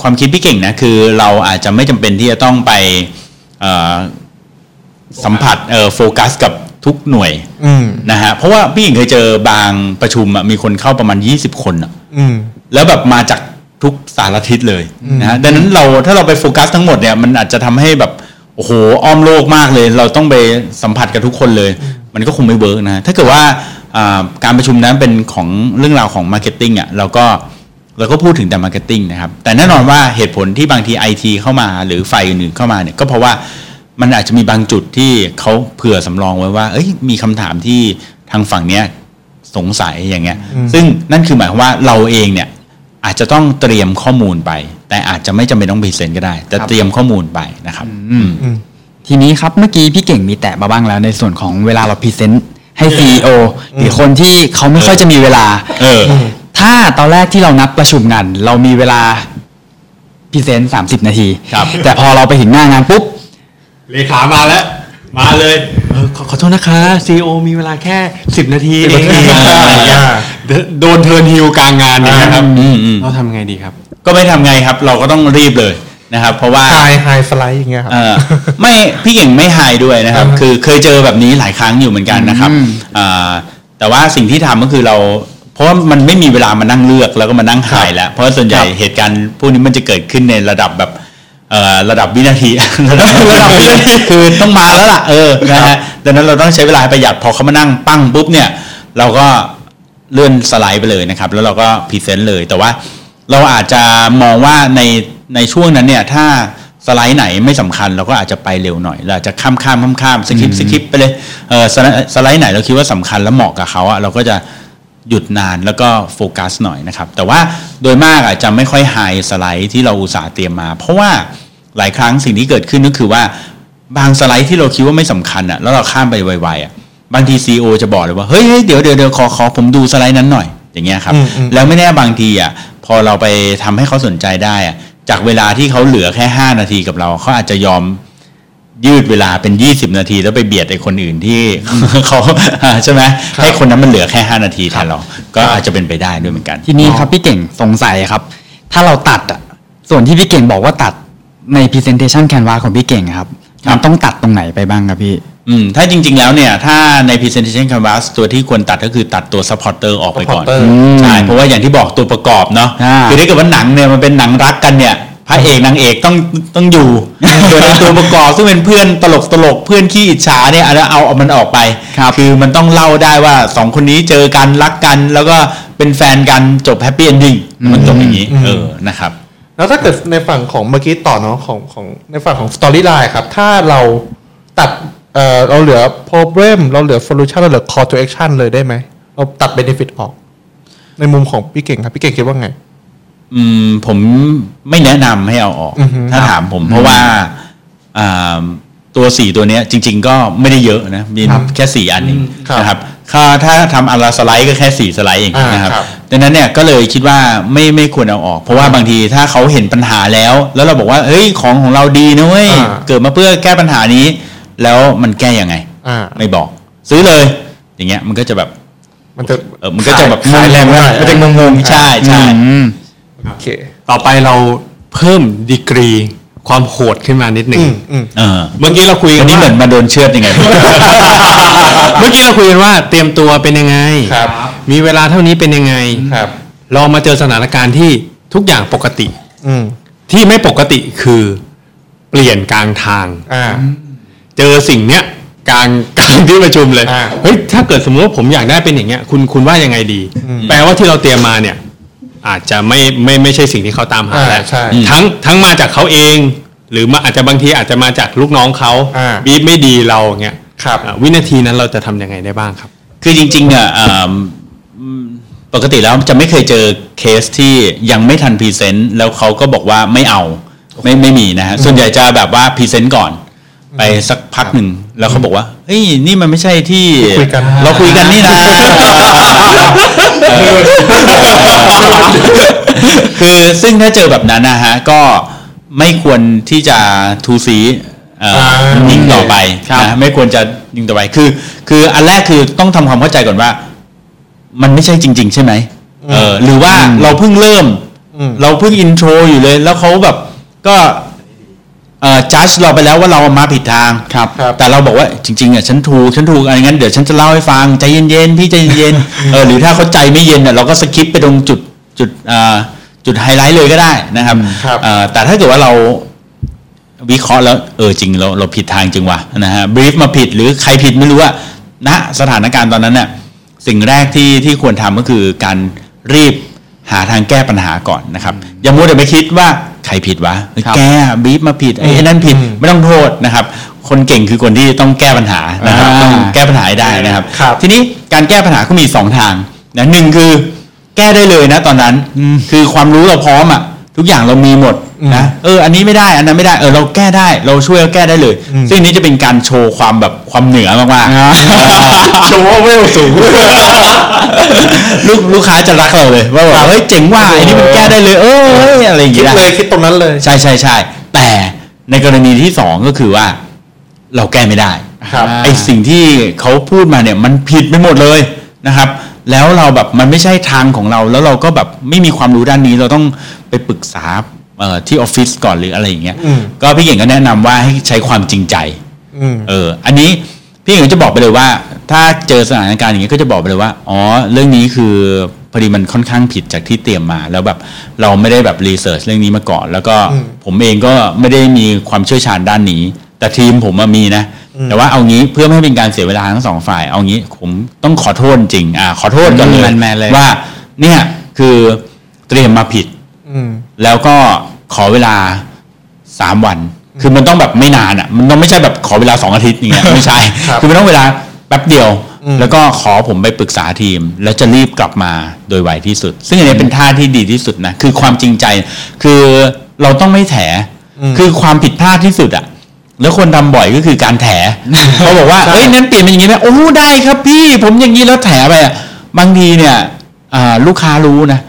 ความคิดพี่เก่งนะคือเราอาจจะไม่จำเป็นที่จะต้องไปเอ่อสัมผัสเอ่อโฟกัสกับ ทุกหน่วยอืมนะฮะเพราะว่าพี่เก่งเคยเจอบางประชุมอะมีคนเข้าประมาณ 20 คนอะอืมแล้วแบบมาจากทุกสารทิศเลยนะฮะดังนั้นเราถ้าเราไปโฟกัสทั้งหมดเนี่ยมันอาจจะทำให้แบบโอ้โหอ้อมโลกมากเลย เราต้องไปสัมผัสกับทุกคนเลย มันก็คงไม่เวิร์กนะถ้าเกิดว่าอ่าการประชุมนั้นเป็นของเรื่องราวของ marketing อะเราก็เราก็พูดถึงแต่ marketing นะครับ แต่แน่นอนว่าเหตุผลที่บางทีไอทีเข้ามาหรือฝ่ายอื่นๆเข้ามาเนี่ยก็เพราะว่า มันอาจจะมีบางจุดที่เขาเผื่อสำรองไว้ว่า เอ้ยมีคำถามที่ทางฝั่งเนี้ยสงสัยอย่างเงี้ย ซึ่งนั่นคือหมายความว่าเราเองเนี่ยอาจจะต้องเตรียมข้อมูลไป แต่อาจจะไม่จำเป็นต้องพรีเซนต์ก็ได้ แต่เตรียมข้อมูลไปนะครับ อืมทีนี้ครับเมื่อกี้พี่เก่งมีแตะมาบ้างแล้ว ในส่วนของเวลาเราพรีเซนต์ให้ CEO หรือคนที่เขาไม่ค่อยจะมีเวลา เออ ถ้าตอนแรกที่เรานัดประชุมกัน เรามีเวลาพรีเซนต์สามสิบนาทีครับแต่พอเราไปถึงหน้างานปุ๊บ เลขามาแล้ว มาเลยเออขอขอโทษนะคะ CEO มีเวลาแค่สิบนาทีเอง10นาทีอะไรอย่างเงี้ยอ่าโดนเทิร์นฮิวกลางงานอย่างเงี้ยครับอืมอืม เราทำไงดีครับ ก็ไม่ทำไงครับ เราก็ต้องรีบเลยนะครับ เพราะว่า ไฮไฮสไลด์อย่างเงี้ยครับ เออไม่พี่เก่งไม่ไฮด้วยนะครับ อ่าฮะคือเคยเจอแบบนี้หลายครั้งอยู่เหมือนกันนะครับอืมอ่าแต่ว่าสิ่งที่ทำก็คือเรา เพราะว่ามันไม่มีเวลามานั่งเลือกแล้วก็มานั่งไฮแล้ว เพราะว่าส่วนใหญ่เหตุการณ์พวกนี้มันจะเกิดขึ้นในระดับแบบเอ่อ ระดับวินาทีระดับระดับวินาทีคือต้องมาแล้วล่ะเออนะฮะดังนั้นเราต้องใช้เวลาให้ประหยัดพอเขามานั่งปั้งปุ๊บเนี่ย เราก็เลื่อนสไลด์ไปเลยนะครับ แล้วเราก็พรีเซนต์เลยแต่ว่าเราอาจจะมองว่าในในช่วงนั้นเนี่ยถ้าสไลด์ไหนไม่สำคัญเราก็อาจจะไปเร็วหน่อยเราอาจจะข้ามข้ามข้ามข้าม skip skip ไปเลยเออสไลด์สไลด์ไหนเราคิดว่าสำคัญและเหมาะกับเขาอะเราก็จะหยุดนานแล้วก็โฟกัสหน่อยนะครับ แต่ว่าโดยมากอาจจะไม่ค่อยไฮสไลด์ที่เราอุตส่าห์เตรียมมา เพราะว่า หลายครั้งสิ่งที่เกิดขึ้นก็คือว่าบางสไลด์ที่เราคิดว่าไม่สำคัญอะแล้วเราข้ามไปไวๆอะบางทีซีอจะบอกเลยว่าเฮ้ยเฮ้ยเดี๋ยวเดี๋ยวเดี๋ยวขอขอผมดูสไลด์นั้นหน่อย อย่างเงี้ยครับอืมอืมแล้วไม่แน่บางทีอะพอเราไปทำให้เขาสนใจได้อะจากเวลาที่เขาเหลือแค่ 5 นาทีกับเราเขาอาจจะยอมยืดเวลาเป็น 20 นาที แล้วไปเบียดไอ้คนอื่นที่เขาใช่ไหมให้คนนั้นมันเหลือแค่ 5 นาทีแทนเรา ก็อาจจะเป็นไปได้ด้วยเหมือนกัน ทีนี้ครับพี่เก่งสงสัยครับ ถ้าเราตัดอะส่วนที่พี่เก่งบอกว่าตัด ใน presentation canvas ของพี่เก่งอะครับครับมันต้องตัดตรงไหนไปบ้างครับพี่ อืมถ้าจริง ๆ แล้วเนี่ย ถ้าใน presentation canvas ตัวที่ควรตัดก็คือตัดตัว supporter ออกไปก่อน supporter ใช่ เพราะว่าอย่างที่บอกตัวประกอบเนาะอ่าคือถ้าเกิดว่าหนังเนี่ยมันเป็นหนังรักกันเนี่ยพระเอกนางเอกต้องต้องอยู่ส่วนในตัวประกอบซึ่งเป็นเพื่อนตลกตลกเพื่อนขี้อิจฉาเนี่ยอันนั้นเอาเอามันออกไปครับคือมันต้องเล่าได้ว่าสองคนนี้เจอกันรักกัน แล้วก็เป็นแฟนกันจบ happy ending มันจบอย่างนี้อืมเออนะครับ แล้วถ้าเกิดในฝั่งของเมื่อกี้ต่อเนาะของของในฝั่งของ storyline ครับถ้าเราตัดเอ่อเราเหลือ problem เราเหลือ solution เราเหลือ call to action เลยได้ไหมเราตัด benefit ออก ในมุมของพี่เก่งครับ พี่เก่งคิดว่าไง อืมผมไม่แนะนำให้เอาออก อือฮึ ถ้าถามผมเพราะว่าอ่าตัวสี่ตัวเนี้ยจริง ๆ ก็ไม่ได้เยอะนะมีครับแค่สี่อันเองครับ นะครับ ถ้าถ้าทำอันละสไลด์ก็แค่สี่สไลด์เองอ่านนะครับครับดังนั้นเนี่ยก็เลยคิดว่าไม่ไม่ควรเอาออก เพราะว่าบางทีถ้าเขาเห็นปัญหาแล้ว แล้วเราบอกว่าเฮ้ยของของเราดีนะเว้ยอ่าเกิดมาเพื่อแก้ปัญหานี้ แล้วมันแก้ยังไไงอ่าไม่บอก ซื้อเลย อย่างเงี้ยมันก็จะแบบ มันจะเออมันก็จะแบบขายแรงงไม่งได้ๆมันจะงงๆใช่ใช่อืมโอเค ต่อไปเราเพิ่มดีกรี ความโหดขึ้นมานิดหนึ่อืงมอืมเออเมื่อกี้เราคุยกัอันนนี้ว่าเหมือนมาโดนเชือดยังไง เมื่อกี้เราคุยกันว่าเตรียมตัวเป็นยังไงครับมีเวลาเท่านี้เป็นยังไงครับลองมาเจอสถานการณ์ที่ทุกอย่างปกติอืมที่ไม่ปกติคือเปลี่ยนกลางทางอ่าเจอสิ่งเนี้ยกลางกลางที่ประชุมเลยอ่าเฮ้ยถ้าเกิดสมมติว่าผมอยากได้เป็นอย่างเงี้ย คุณคุณว่ายังไงดี แปลว่าที่เราเตรียมมาเนี่ย อาจจะไม่ไม่ไม่ใช่สิ่งที่เขาตามหาอ่าแล้วใช่ทั้งทั้งมาจากเขาเอง หรือมาอาจจะบางทีอาจจะมาจากลูกน้องเขาอ่าบีบไม่ดีเราอย่างเงี้ยครับอ่าวินาทีนั้นเราจะทำยังไงได้บ้างครับ คือจริงๆอะอ่าอืมปกติแล้วจะไม่เคยเจอเคสที่ยังไม่ทันพรีเซนต์แล้วเขาก็บอกว่าไม่เอาไม่ไม่มีนะฮะส่วนใหญ่จะแบบว่าพรีเซนต์ก่อน ไปสักพักหนึ่งแล้วเขาบอกว่าเฮ้ยนี่มันไม่ใช่ที่คุยกันเราคุยกันนี่นะ คือซึ่งถ้าเจอแบบนั้นนะฮะ ก็ไม่ควรที่จะทู่ซี้เอ่ออ่ายิงต่อไปครับนะไม่ควรจะยิงต่อไปคือ คืออันแรกคือต้องทำความเข้าใจก่อนว่า มันไม่ใช่จริง ๆ ใช่ไหมเออ หรือว่าเราเพิ่งเริ่มอืมเราเพิ่ง intro อยู่เลย แล้วเขาแบบก็เอ่อ จัดเราไปแล้วว่าเรามาผิดทางครับครับ แต่เราบอกว่าจริงๆอะฉันถูกฉันถูกอะไรงั้นเดี๋ยวฉันจะเล่าให้ฟังใจเย็นๆพี่ใจเย็นๆเออหรือถ้าเขาใจไม่เย็นอะเราก็ skip ไปตรงจุดจุดอ่าจุดไฮไลท์เลยก็ได้นะครับครับเอ่อแต่ถ้าเกิดว่าเราวิเคราะห์แล้วเออจริงเราเราผิดทางจริงว่ะนะฮะ brief มาผิดหรือใครผิดไม่รู้อะณสถานการณ์ตอนนั้นเนี่ยสิ่งแรกที่ที่ควรทำก็คือการรีบหาทางแก้ปัญหาก่อนนะครับ อย่ามัวแต่ไปคิดว่า ใครผิดวะครับแกบรีฟมาผิดไอ้ไอ้นั่นผิดไม่ต้องโทษนะครับ คนเก่งคือคนที่ต้องแก้ปัญหานะครับอ่าต้องแก้ปัญหาให้ได้นะครับครับ ทีนี้การแก้ปัญหาก็มีสองทางนะหนึ่งคือแก้ได้เลยนะตอนนั้น คือความรู้เราพร้อมอะ ทุกอย่างเรามีหมดนะเอออันนี้ไม่ได้อันนั้นไม่ได้เออเราแก้ได้เราช่วยเราแก้ได้เลย ซึ่งอันนี้จะเป็นการโชว์ความแบบความเหนือมากๆโชว์ว่าเวลสูงลูกลูกค้าจะรักเราเลยว่าแบบเฮ้ยเจ๋งว่าไอ้นี่มันแก้ได้เลยเออเฮ้ยอะไรอย่างคิดเงี้ยเลยคิดตรงนั้นเลยใช่ใช่ใช่แต่ในกรณีที่สองก็คือว่า เราแก้ไม่ได้ครับไอสิ่งที่เขาพูดมาเนี่ยมันผิดไปหมดเลยนะครับ แล้วเราแบบมันไม่ใช่ทางของเรา แล้วเราก็แบบไม่มีความรู้ด้านนี้เราต้องไปปรึกษาเอ่อที่ออฟฟิศก่อนหรืออะไรอย่างเงี้ยอืมก็พี่เก่งก็แนะนำว่าให้ใช้ความจริงใจอืมเออ อันนี้พี่เก่งจะบอกไปเลยว่า ถ้าเจอสถานการณ์อย่างนี้ก็จะบอกไปเลยว่าอ๋อเรื่องนี้คือพอดีมันค่อนข้างผิดจากที่เตรียมมา แล้วแบบเราไม่ได้แบบรีเสิร์ชเรื่องนี้มาก่อน แล้วก็อืมผมเองก็ไม่ได้มีความเชี่ยวชาญด้านนี้ แต่ทีมผมอะมีนะ แต่ว่าเอางี้เพื่อไม่ให้เป็นการเสียเวลาทั้งสองฝ่าย เอางี้ผมต้องขอโทษจริง อ่า ขอโทษกันเลยแมนๆเลยว่า เนี่ยคือเตรียมมาผิดอืมแล้วก็ขอเวลาสามวัน คือมันต้องแบบไม่นานอะ มันต้องไม่ใช่แบบขอเวลาสองอาทิตย์อย่างเงี้ยไม่ใช่ครับคือมันต้องเวลาแป๊บเดียวอืมแล้วก็ขอผมไปปรึกษาทีม แล้วจะรีบกลับมาโดยไวที่สุด ซึ่งอันนี้เป็นท่าที่ดีที่สุดนะคือความจริงใจ คือเราต้องไม่แถคือความผิดพลาดที่สุดอะ แล้วคนทำบ่อยก็คือการแถเขาบอกว่าเอ้ยนั้นเปลี่ยนเป็นอย่างนี้ไหมโอ้ได้ครับพี่ผมอย่างนี้แล้วแถไปอะบางทีเนี่ยอ่าลูกค้ารู้นะ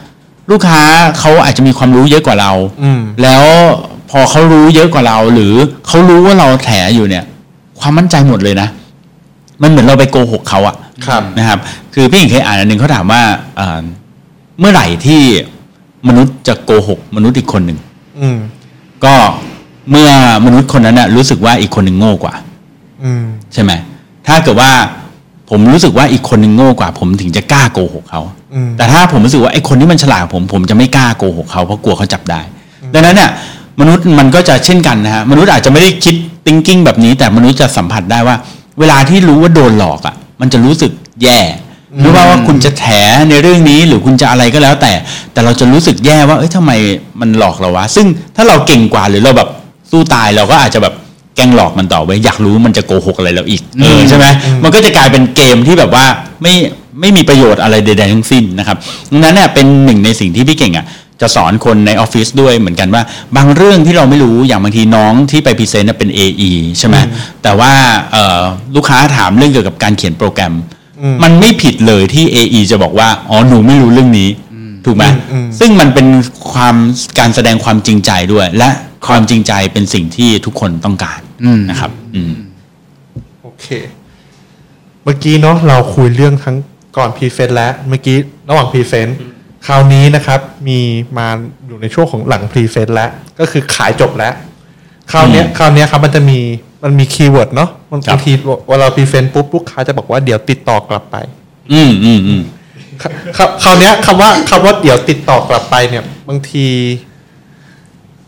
ลูกค้าเขาอาจจะมีความรู้เยอะกว่าเราอืมแล้วพอเขารู้เยอะกว่าเรา หรือเขารู้ว่าเราแถอยู่เนี่ย ความมั่นใจหมดเลยนะ มันเหมือนเราไปโกหกเขาอะครับนะครับ คือพี่หญิงเคยอ่านอันหนึ่งเขาถามว่าเอ่อเมื่อไหร่ที่มนุษย์จะโกหกมนุษย์อีกคนหนึ่งอืมก็ เมื่อมนุษย์คนนั้นน่ะรู้สึกว่าอีกคนหนึ่งโง่กว่าอืมใช่ไหมถ้าเกิดว่าผมรู้สึกว่าอีกคนหนึ่งโง่กว่า ผมถึงจะกล้าโกหกเขาอืมแต่ถ้าผมรู้สึกว่าไอ้คนที่มันฉลาดกว่าผมผมจะไม่กล้าโกหกเขาเพราะกลัวเขาจับได้ ดังนั้นเนี่ยมนุษย์มันก็จะเช่นกันนะฮะมนุษย์อาจจะไม่ได้คิด thinking แบบนี้ แต่มนุษย์จะสัมผัสได้ว่า เวลาที่รู้ว่าโดนหลอกอะ มันจะรู้สึกแย่ไม่ว่าว่าคุณจะแถในเรื่องนี้หรือคุณจะอะไรก็แล้วแต่ แต่เราจะรู้สึกแย่ว่าเอ้ยทำไมมันหลอกเราวะ ซึ่งถ้าเราเก่งกว่าหรือเราแบบ สู้ตายเราก็อาจจะแบบแกล้งหลอกมันต่อไปอยากรู้มันจะโกหกอะไรเราอีกเออใช่ไหมมันก็จะกลายเป็นเกมที่แบบว่าไม่ไม่มีประโยชน์อะไรใดๆทั้งสิ้นนะครับดังนั้นเนี่ยเป็นหนึ่งในสิ่งที่พี่เก่งอะจะสอนคนในออฟฟิศด้วยเหมือนกันว่า บางเรื่องที่เราไม่รู้อย่างบางทีน้องที่ไปพรีเซนต์น่ะเป็น AE ใช่ไหมแต่ว่าเอ่อลูกค้าถามเรื่องเกี่ยวกับการเขียนโปรแกรม มันไม่ผิดเลยที่ AE จะบอกว่า อ๋อหนูไม่รู้เรื่องนี้ ถูกไหมอืมซึ่งมันเป็นความการแสดงความจริงใจด้วยและ ความจริงใจเป็นสิ่งที่ทุกคนต้องการอืมนะครับ อืมโอเค เมื่อกี้เนาะเราคุยเรื่องทั้งก่อนพรีเซนต์และเมื่อกี้ระหว่างพรีเซนต์คราวนี้นะครับ มีมาอยู่ในช่วงของหลังพรีเซนต์แล้ว ก็คือขายจบแล้ว คราวเนี้ยอืมคราวเนี้ยครับมันจะมีมันมี keyword เนาะมันครับบางทีเวลาพรีเซนต์ปุ๊บลูกค้าจะบอกว่าเดี๋ยวติดต่อกลับไป อืมอืมอืมคราวคราวเนี้ยคำว่าคำว่าเดี๋ยวติดต่อกลับไปเนี่ย บางที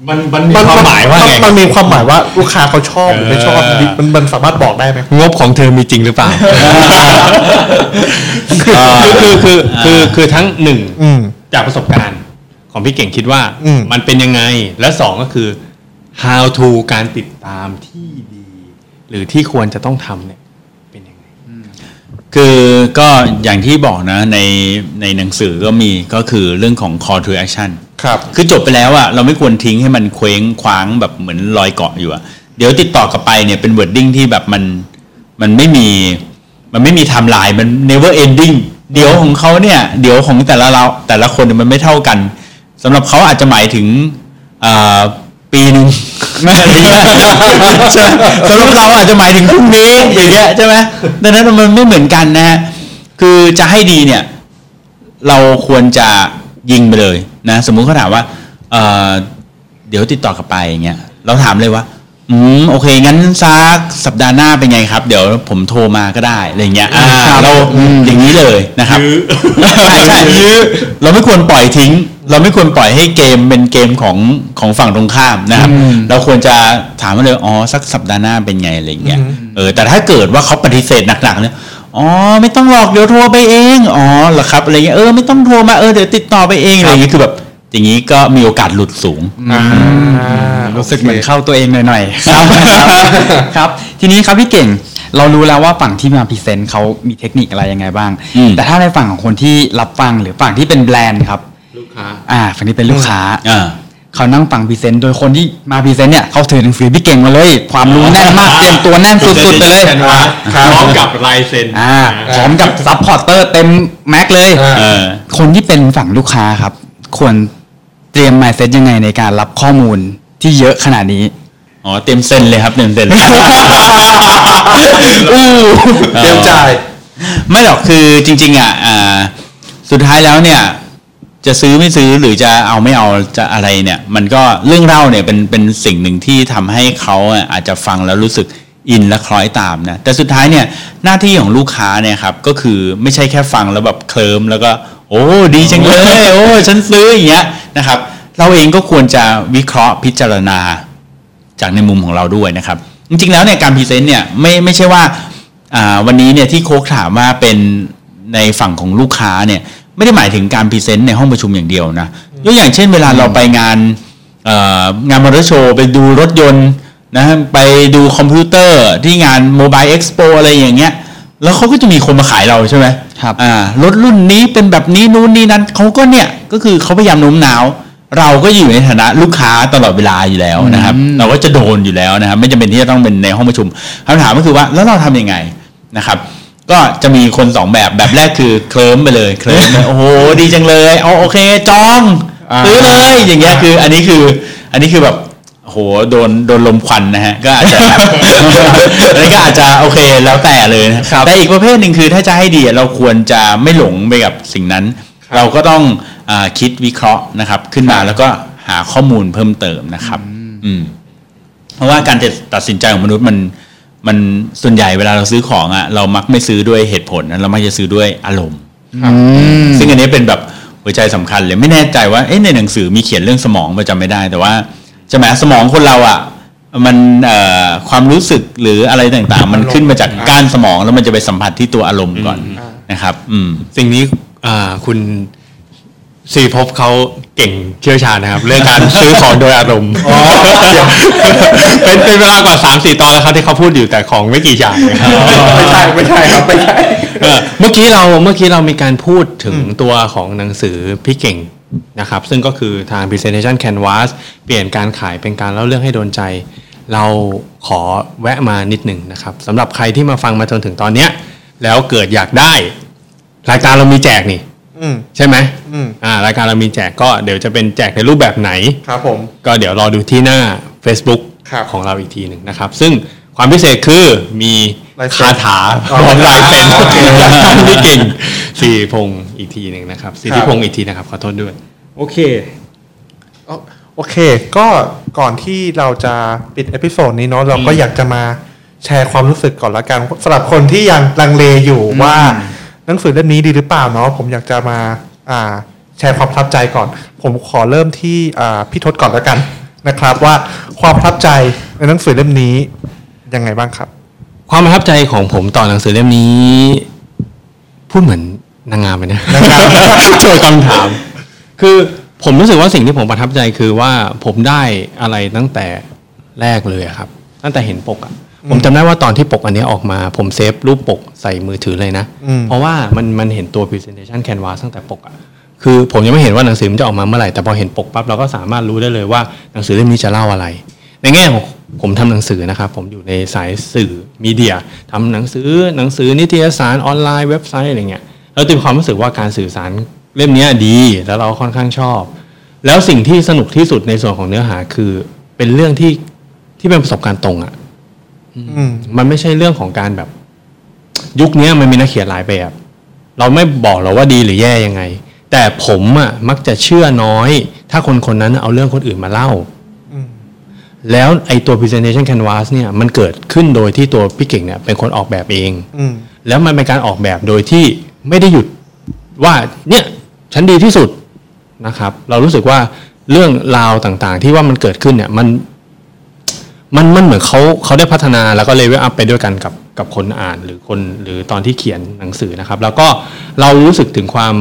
มันมันมีความหมายว่าไงมันมีความหมายว่าลูกค้าเขาชอบหรือไม่ชอบมันมันสามารถบอกได้ไหมงบของเธอมีจริงหรือเปล่าคือคือคือคือคือทั้งหนึ่งอืมจากประสบการณ์ของพี่เก่งคิดว่าอืมมันเป็นยังไงและสองก็คือ how to การติดตามที่ดี หรือที่ควรจะต้องทำเนี่ยเป็นยังไงคือก็อย่างที่บอกนะในในหนังสือก็มีก็คือเรื่องของ call to action ครับคือจบไปแล้วอะเราไม่ควรทิ้งให้มันเคว้งคว้างแบบเหมือนลอยเกาะอยู่อะเดี๋ยวติดต่อกลับไปเนี่ยเป็น wording ที่แบบมันมันไม่มีมันไม่มีไทม์ไลน์มัน never ending เดี๋ยวของเขาเนี่ย เดี๋ยวของแต่ละเราแต่ละคนมันไม่เท่ากันสำหรับเขาอาจจะหมายถึงปีปีหนึ่งสำหรับเราอาจจะหมายถึงพรุ่งนี้อย่างเงี้ยใช่ไหมดังนั้นมันไม่เหมือนกันนะฮะคือจะให้ดีเนี่ย เราควรจะยิงไปเลย นะสมมุติเขาถามว่าเอ่อเดี๋ยวติดต่อกลับไปอย่างเงี้ยเราถามเลยว่าอืมโอเคงั้นซักสัปดาห์หน้าเป็นไงครับ เดี๋ยวผมโทรมาก็ได้อะไรเงี้ยอ่าเราอย่างนี้เลยนะครับใช่ใช่เราไม่ควรปล่อยทิ้ง เราไม่ควรปล่อยให้เกมเป็นเกมของของฝั่งตรงข้ามนะครับ เราควรจะถามมาเลยอ๋อสักสัปดาห์หน้าเป็นไงอะไรเงี้ยเออแต่ถ้าเกิดว่าเขาปฏิเสธหนักๆเนี่ย อ๋อไม่ต้องหรอกเดี๋ยวโทรไปเองอ๋อเหรอครับอะไรเงี้ยเออไม่ต้องโทรมาเออเดี๋ยวติดต่อไปเองอะไรเงี้ยคือแบบอย่างนี้ก็มีโอกาสหลุดสูงอ่ารู้สึกเหมือนเข้าตัวเองหน่อยๆครับครับ ทีนี้ครับพี่เก่งเรารู้แล้วว่าฝั่งที่มาพรีเซนต์เขามีเทคนิคอะไรยังไงบ้างอืมแต่ถ้าในฝั่งของคนที่รับฟังหรือฝั่งที่เป็นแบรนด์ครับ ลูกค้า อ่า ฝั่งที่เป็นลูกค้าอ่า เขานั่งฟังพรีเซนต์โดยคนที่มาพรีเซนต์เนี่ยเขาถือหนังสือพี่เก่งมาเลย ความรู้แน่นมากเตรียมตัวแน่นสุดๆไปเลยพร้อมกับลายเซ็นอ่าพร้อมกับ supporter เต็ม max เลยอ่าเออคนที่เป็นฝั่งลูกค้าครับ ควรเตรียม mindset ยังไงในการรับข้อมูลที่เยอะขนาดนี้อ๋อเต็มเซ็นเลยครับเต็มเซ็นอู้เตรียมจ่ายไม่หรอกคือจริง ๆอะอ่าสุดท้ายแล้วเนี่ย จะซื้อไม่ซื้อหรือจะเอาไม่เอาจะอะไรเนี่ย มันก็เรื่องเล่าเนี่ยเป็นเป็นสิ่งหนึ่งที่ทำให้เขาอะอาจจะฟังแล้วรู้สึกอินและคล้อยตามนะแต่สุดท้ายเนี่ยหน้าที่ของลูกค้าเนี่ยครับก็คือไม่ใช่แค่ฟังแล้วแบบเคลิมแล้วก็ โอ้ดีจังเลย โอ้ฉันซื้ออย่างเงี้ยนะครับ เราเองก็ควรจะวิเคราะห์พิจารณาจากในมุมของเราด้วยนะครับ จริงๆแล้วเนี่ยการพรีเซนต์เนี่ยไม่ไม่ใช่ว่าอ่าวันนี้เนี่ยที่โค้กถามว่าเป็นในฝั่งของลูกค้าเนี่ย ไม่ได้หมายถึงการพรีเซนต์ในห้องประชุมอย่างเดียวนะยกอย่างเช่นเวลาเราไปงานเอ่องานมอเตอร์โชว์ไปดูรถยนต์นะฮะไปดูคอมพิวเตอร์ที่งานโมบายเอ็กซ์โปอะไรอย่างเงี้ย แล้วเขาก็จะมีคนมาขายเราใช่ไหมครับอ่ารถรุ่นนี้เป็นแบบนี้นู้นนี่นั้นเขาก็เนี่ยก็คือเขาพยายามโน้มน้าว เราก็อยู่ในฐานะลูกค้าตลอดเวลาอยู่แล้วนะครับ เราก็จะโดนอยู่แล้วนะครับ ไม่จำเป็นที่จะต้องเป็นในห้องประชุมคำถามก็คือว่าแล้วเราทำยังไงนะครับ ก็จะมีคนสองแบบแบบแรกคือเคลิ้มไปเลยเคลิ้มเลยโอ้โหดีจังเลยเอาโอเคจองซื้อเลยอย่างเงี้ยคือ อันนี้คือ อันนี้คือแบบโอ้โหโดนโดนลมควันนะฮะ ก็อาจจะอันนี้ก็อาจจะโอเคแล้วแต่เลยนะครับแต่อีกประเภทหนึ่งคือถ้าจะให้ดีอะเราควรจะไม่หลงไปกับสิ่งนั้น เราก็ต้องอาคิดวิเคราะห์นะครับ ขึ้นมาแล้วก็หาข้อมูลเพิ่มเติมนะครับ อืมเพราะว่าการตัดสินใจของมนุษย์มัน มันส่วนใหญ่เวลาเราซื้อของอะเรามักไม่ซื้อด้วยเหตุผลนะเรามักจะซื้อด้วยอารมณ์ซึ่งอันนี้เป็นแบบหัวใจสำคัญเลยไม่แน่ใจว่าเอ๊ะในหนังสือมีเขียนเรื่องสมองประจำไม่ได้ แต่ว่าจะหมายสมองคนเราอะมันเอ่อความรู้สึกหรืออะไรต่างๆ มันขึ้นมาจากก้านสมองแล้วมันจะไปสัมผัสที่ตัวอารมณ์ก่อนนะครับ อืมสิ่งนี้อ่าคุณสีภพเขา เก่งเชี่ยวชาญนะครับ เรื่องการซื้อของโดยอารมณ์เป็นเป็นเวลากว่าสามสี่ตอนแล้วครับที่เขาพูดอยู่แต่ของไม่กี่อย่างนะครับไม่ใช่ไม่ใช่ครับไม่ใช่เออเมื่อกี้เราเมื่อกี้เรามีการพูดถึงตัวของหนังสือพี่เก่งนะครับ ซึ่งก็คือทาง presentation canvas เปลี่ยนการขายเป็นการเล่าเรื่องให้โดนใจ เราขอแวะมานิดหนึ่งนะครับสำหรับใครที่มาฟังมาจนถึงตอนเนี้ยแล้วเกิดอยากได้ รายการเรามีแจกนี่อืม ใช่ไหมอืมอ่ารายการเรามีแจกก็เดี๋ยวจะเป็นแจกในรูปแบบไหนครับผมก็เดี๋ยวรอดูที่หน้า Facebook ครับของเราอีกทีหนึ่งนะครับ ซึ่งความพิเศษคือมีลายเซ็นคาถาพร้อมลายเซ็นโอเคจากท่านพี่เก่งสีพงศ์อีกทีหนึ่งนะครับสิทธิพงศ์อีกทีนะครับขอโทษด้วย โอเคโอโอเค ก็ก่อนที่เราจะปิด episode นี้เนาะเราก็อยากจะมาแชร์ความรู้สึกก่อนละกันสำหรับคนที่ยังลังเลอยู่ว่า หนังสือเล่มนี้ดีหรือเปล่าเนาะผมอยากจะมาอ่าแชร์ความประทับใจก่อน ผมขอเริ่มที่อ่าพี่ทศก่อนละกันนะครับ ว่าความประทับใจในหนังสือเล่มนี้ยังไงบ้างครับ ความประทับใจของผมต่อหนังสือเล่มนี้ พูดเหมือนนางงามเลยนะนางงามช่วยคำถาม คือผมรู้สึกว่าสิ่งที่ผมประทับใจคือว่าผมได้อะไรตั้งแต่แรกเลยอะครับ ตั้งแต่เห็นปกอะ ผมจำได้ว่าตอนที่ปกอันนี้ออกมา ผมเซฟรูปปกใส่มือถือเลยนะอืมเพราะว่ามันมันเห็นตัว presentation canvas ตั้งแต่ปกอะคือผมยังไม่เห็นว่าหนังสือมันจะออกมาเมื่อไหร่แต่พอเห็นปกปั๊บเราก็สามารถรู้ได้เลยว่าหนังสือเล่มนี้จะเล่าอะไร ในแง่ของผมทำหนังสือนะครับ ผมอยู่ในสายสื่อมีเดียทำหนังสือหนังสือนิตยสารออนไลน์เว็บไซต์อะไรเงี้ยเราตีความรู้สึกว่าการสื่อสารเล่มเนี้ยดีแล้วเราค่อนข้างชอบ แล้วสิ่งที่สนุกที่สุดในส่วนของเนื้อหาคือเป็นเรื่องที่ที่เป็นประสบการณ์ตรงอะอื มมันไม่ใช่เรื่องของการแบบ ยุคเนี้ยมันมีนักเขียนหลายแบบ เราไม่บอกหรอกว่าดีหรือแย่ยังไง แต่ผมอะมักจะเชื่อน้อย ถ้าคนคนนั้นเอาเรื่องคนอื่นมาเล่าอืมแล้วไอตัว presentation canvas เนี่ยมันเกิดขึ้นโดยที่ตัวพี่เก่งเนี่ยเป็นคนออกแบบเองอืมแล้วมันเป็นการออกแบบโดยที่ไม่ได้หยุดว่าเนี่ยฉันดีที่สุดนะครับ เรารู้สึกว่าเรื่องราวต่างๆ ที่ว่ามันเกิดขึ้นเนี่ยมัน มันมันเหมือนเขาเขาได้พัฒนาแล้วก็เลเวลอัพไปด้วยกันกับกับคนอ่านหรือคนหรือตอนที่เขียนหนังสือนะครับ แล้วก็เรารู้สึกถึงความ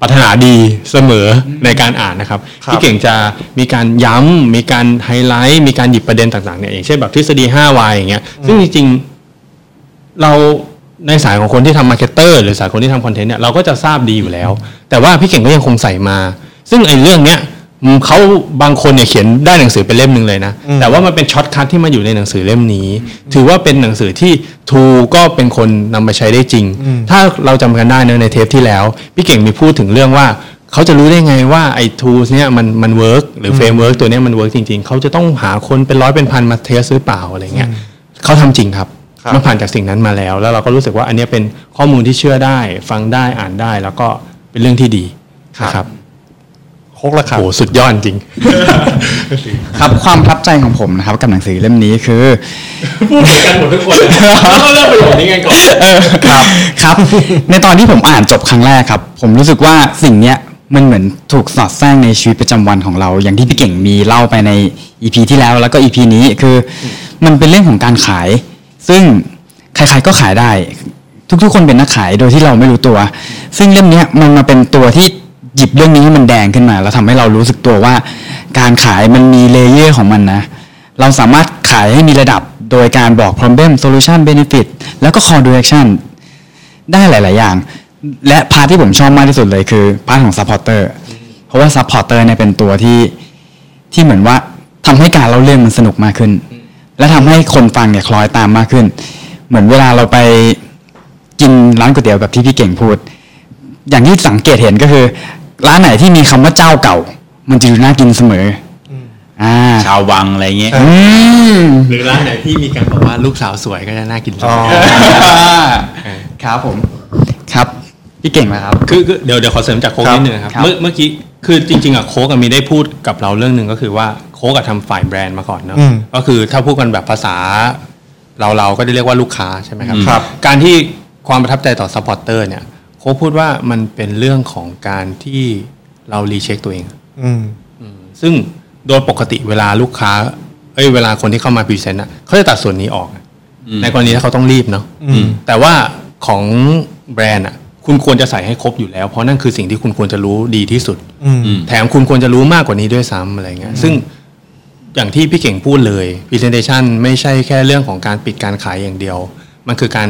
ปรารถนาดีเสมอในการอ่านนะครับครับพี่เก่งจะมีการย้ำมีการไฮไลท์ มีการหยิบประเด็นต่างๆเนี่ยอย่างเช่นแบบทฤษฎี 5Y อย่างเงี้ยซึ่งจริงๆเราในสายของคนที่ทำ marketer หรือสายคนที่ทำคอนเทนต์เนี่ยเราก็จะทราบดีอยู่แล้ว แต่ว่าพี่เก่งก็ยังคงใส่มา ซึ่งไอ้เรื่องเนี้ยอืม เขาบางคนเนี่ยเขียนได้หนังสือเป็นเล่มหนึ่งเลยนะ แต่ว่ามันเป็น shortcut ที่มาอยู่ในหนังสือเล่มนี้ ถือว่าเป็นหนังสือที่ทูก็เป็นคนนำมาใช้ได้จริง ถ้าเราจำกันได้เนอะในเทปที่แล้ว พี่เก่งมีพูดถึงเรื่องว่าเขาจะรู้ได้ไงว่าไอ้ tools เนี่ยมันมัน work หรือ framework ตัวเนี้ยมัน work จริง ๆ เขาจะต้องหาคนเป็นร้อยเป็นพันมา test หรือเปล่าอะไรเงี้ยเขาทำจริงครับครับมันผ่านจากสิ่งนั้นมาแล้ว แล้วเราก็รู้สึกว่าอันเนี้ยเป็นข้อมูลที่เชื่อได้ ฟังได้อ่านได้แล้วก็เป็นเรื่องที่ดีนะครับ โค้กละครับโหสุดยอดจริง ครับความประทับใจของผมนะครับกับหนังสือเล่มนี้คือพูดเหมือนกันหมดทุกคนเราเริ่มประโยคนี้กันก่อนเออครับครับ ในตอนที่ผมอ่านจบครั้งแรกครับ ผมรู้สึกว่าสิ่งเนี้ยมันเหมือนถูกสอดแทรกในชีวิตประจำวันของเรา อย่างที่พี่เก่งมีเล่าไปใน EP ที่แล้วแล้วก็ EP นี้คือ มันเป็นเรื่องของการขาย ซึ่งใครๆก็ขายได้ ทุกๆ คนเป็นนักขายโดยที่เราไม่รู้ตัว ซึ่งเล่มเนี้ยมันมาเป็นตัวที่ หยิบเรื่องนี้ให้มันแดงขึ้นมา แล้วทำให้เรารู้สึกตัวว่า การขายมันมี layer ของมันนะ เราสามารถขายให้มีระดับโดยการบอก problem solution benefit แล้วก็ call to action ได้หลาย ๆ อย่าง และ part ที่ผมชอบมากที่สุดเลยคือ part ของ supporter เพราะว่า supporter เนี่ยเป็นตัวที่ที่เหมือนว่าทำให้การเล่าเรื่องมันสนุกมากขึ้น และทำให้คนฟังเนี่ยคล้อยตามมากขึ้น เหมือนเวลาเราไปกินร้านก๋วยเตี๋ยวแบบที่พี่เก่งพูด อย่างที่สังเกตเห็นก็คือ ร้านไหนที่มีคำว่าเจ้าเก่า มันจะดูน่ากินเสมอออ่าชาววังอะไรเงี้ย อืมหรือร้านไหนที่มีการบอกว่าลูกสาวสวยก็จะน่ากินอ๋อครับผม ครับ พี่เก่งนะครับ คือคือเดี๋ยวเดี๋ยวขอเสริมจากโค้กครับนิดนึงนะครับครับ เมื่อเมื่อกี้คือจริง ๆอะโค้กอะมีได้พูดกับเราเรื่องหนึ่งก็คือว่าโค้กอะทำฝ่ายแบรนด์มาก่อนเนาะอืมก็คือถ้าพูดกันแบบภาษา เราเราก็จะเรียกว่าลูกค้าใช่ไหมครับ ครับ การที่ความประทับใจต่อ supporter เนี่ย โค้กพูดว่ามันเป็นเรื่องของการที่เรา recheck ตัวเองอืมซึ่งโดยปกติเวลาลูกค้า เอ้ยเวลาคนที่เข้ามา present อะเขาจะตัดส่วนนี้ออก ในกรณีถ้าเขาต้องรีบเนาะอืมแต่ว่าของแบรนด์อะ คุณควรจะใส่ให้ครบอยู่แล้ว เพราะนั่นคือสิ่งที่คุณควรจะรู้ดีที่สุดอืมแถมคุณควรจะรู้มากกว่านี้ด้วยซ้ำอะไรเงี้ย ซึ่งอย่างที่พี่เก่งพูดเลย Presentation ไม่ใช่แค่เรื่องของการปิดการขายอย่างเดียว มันคือการ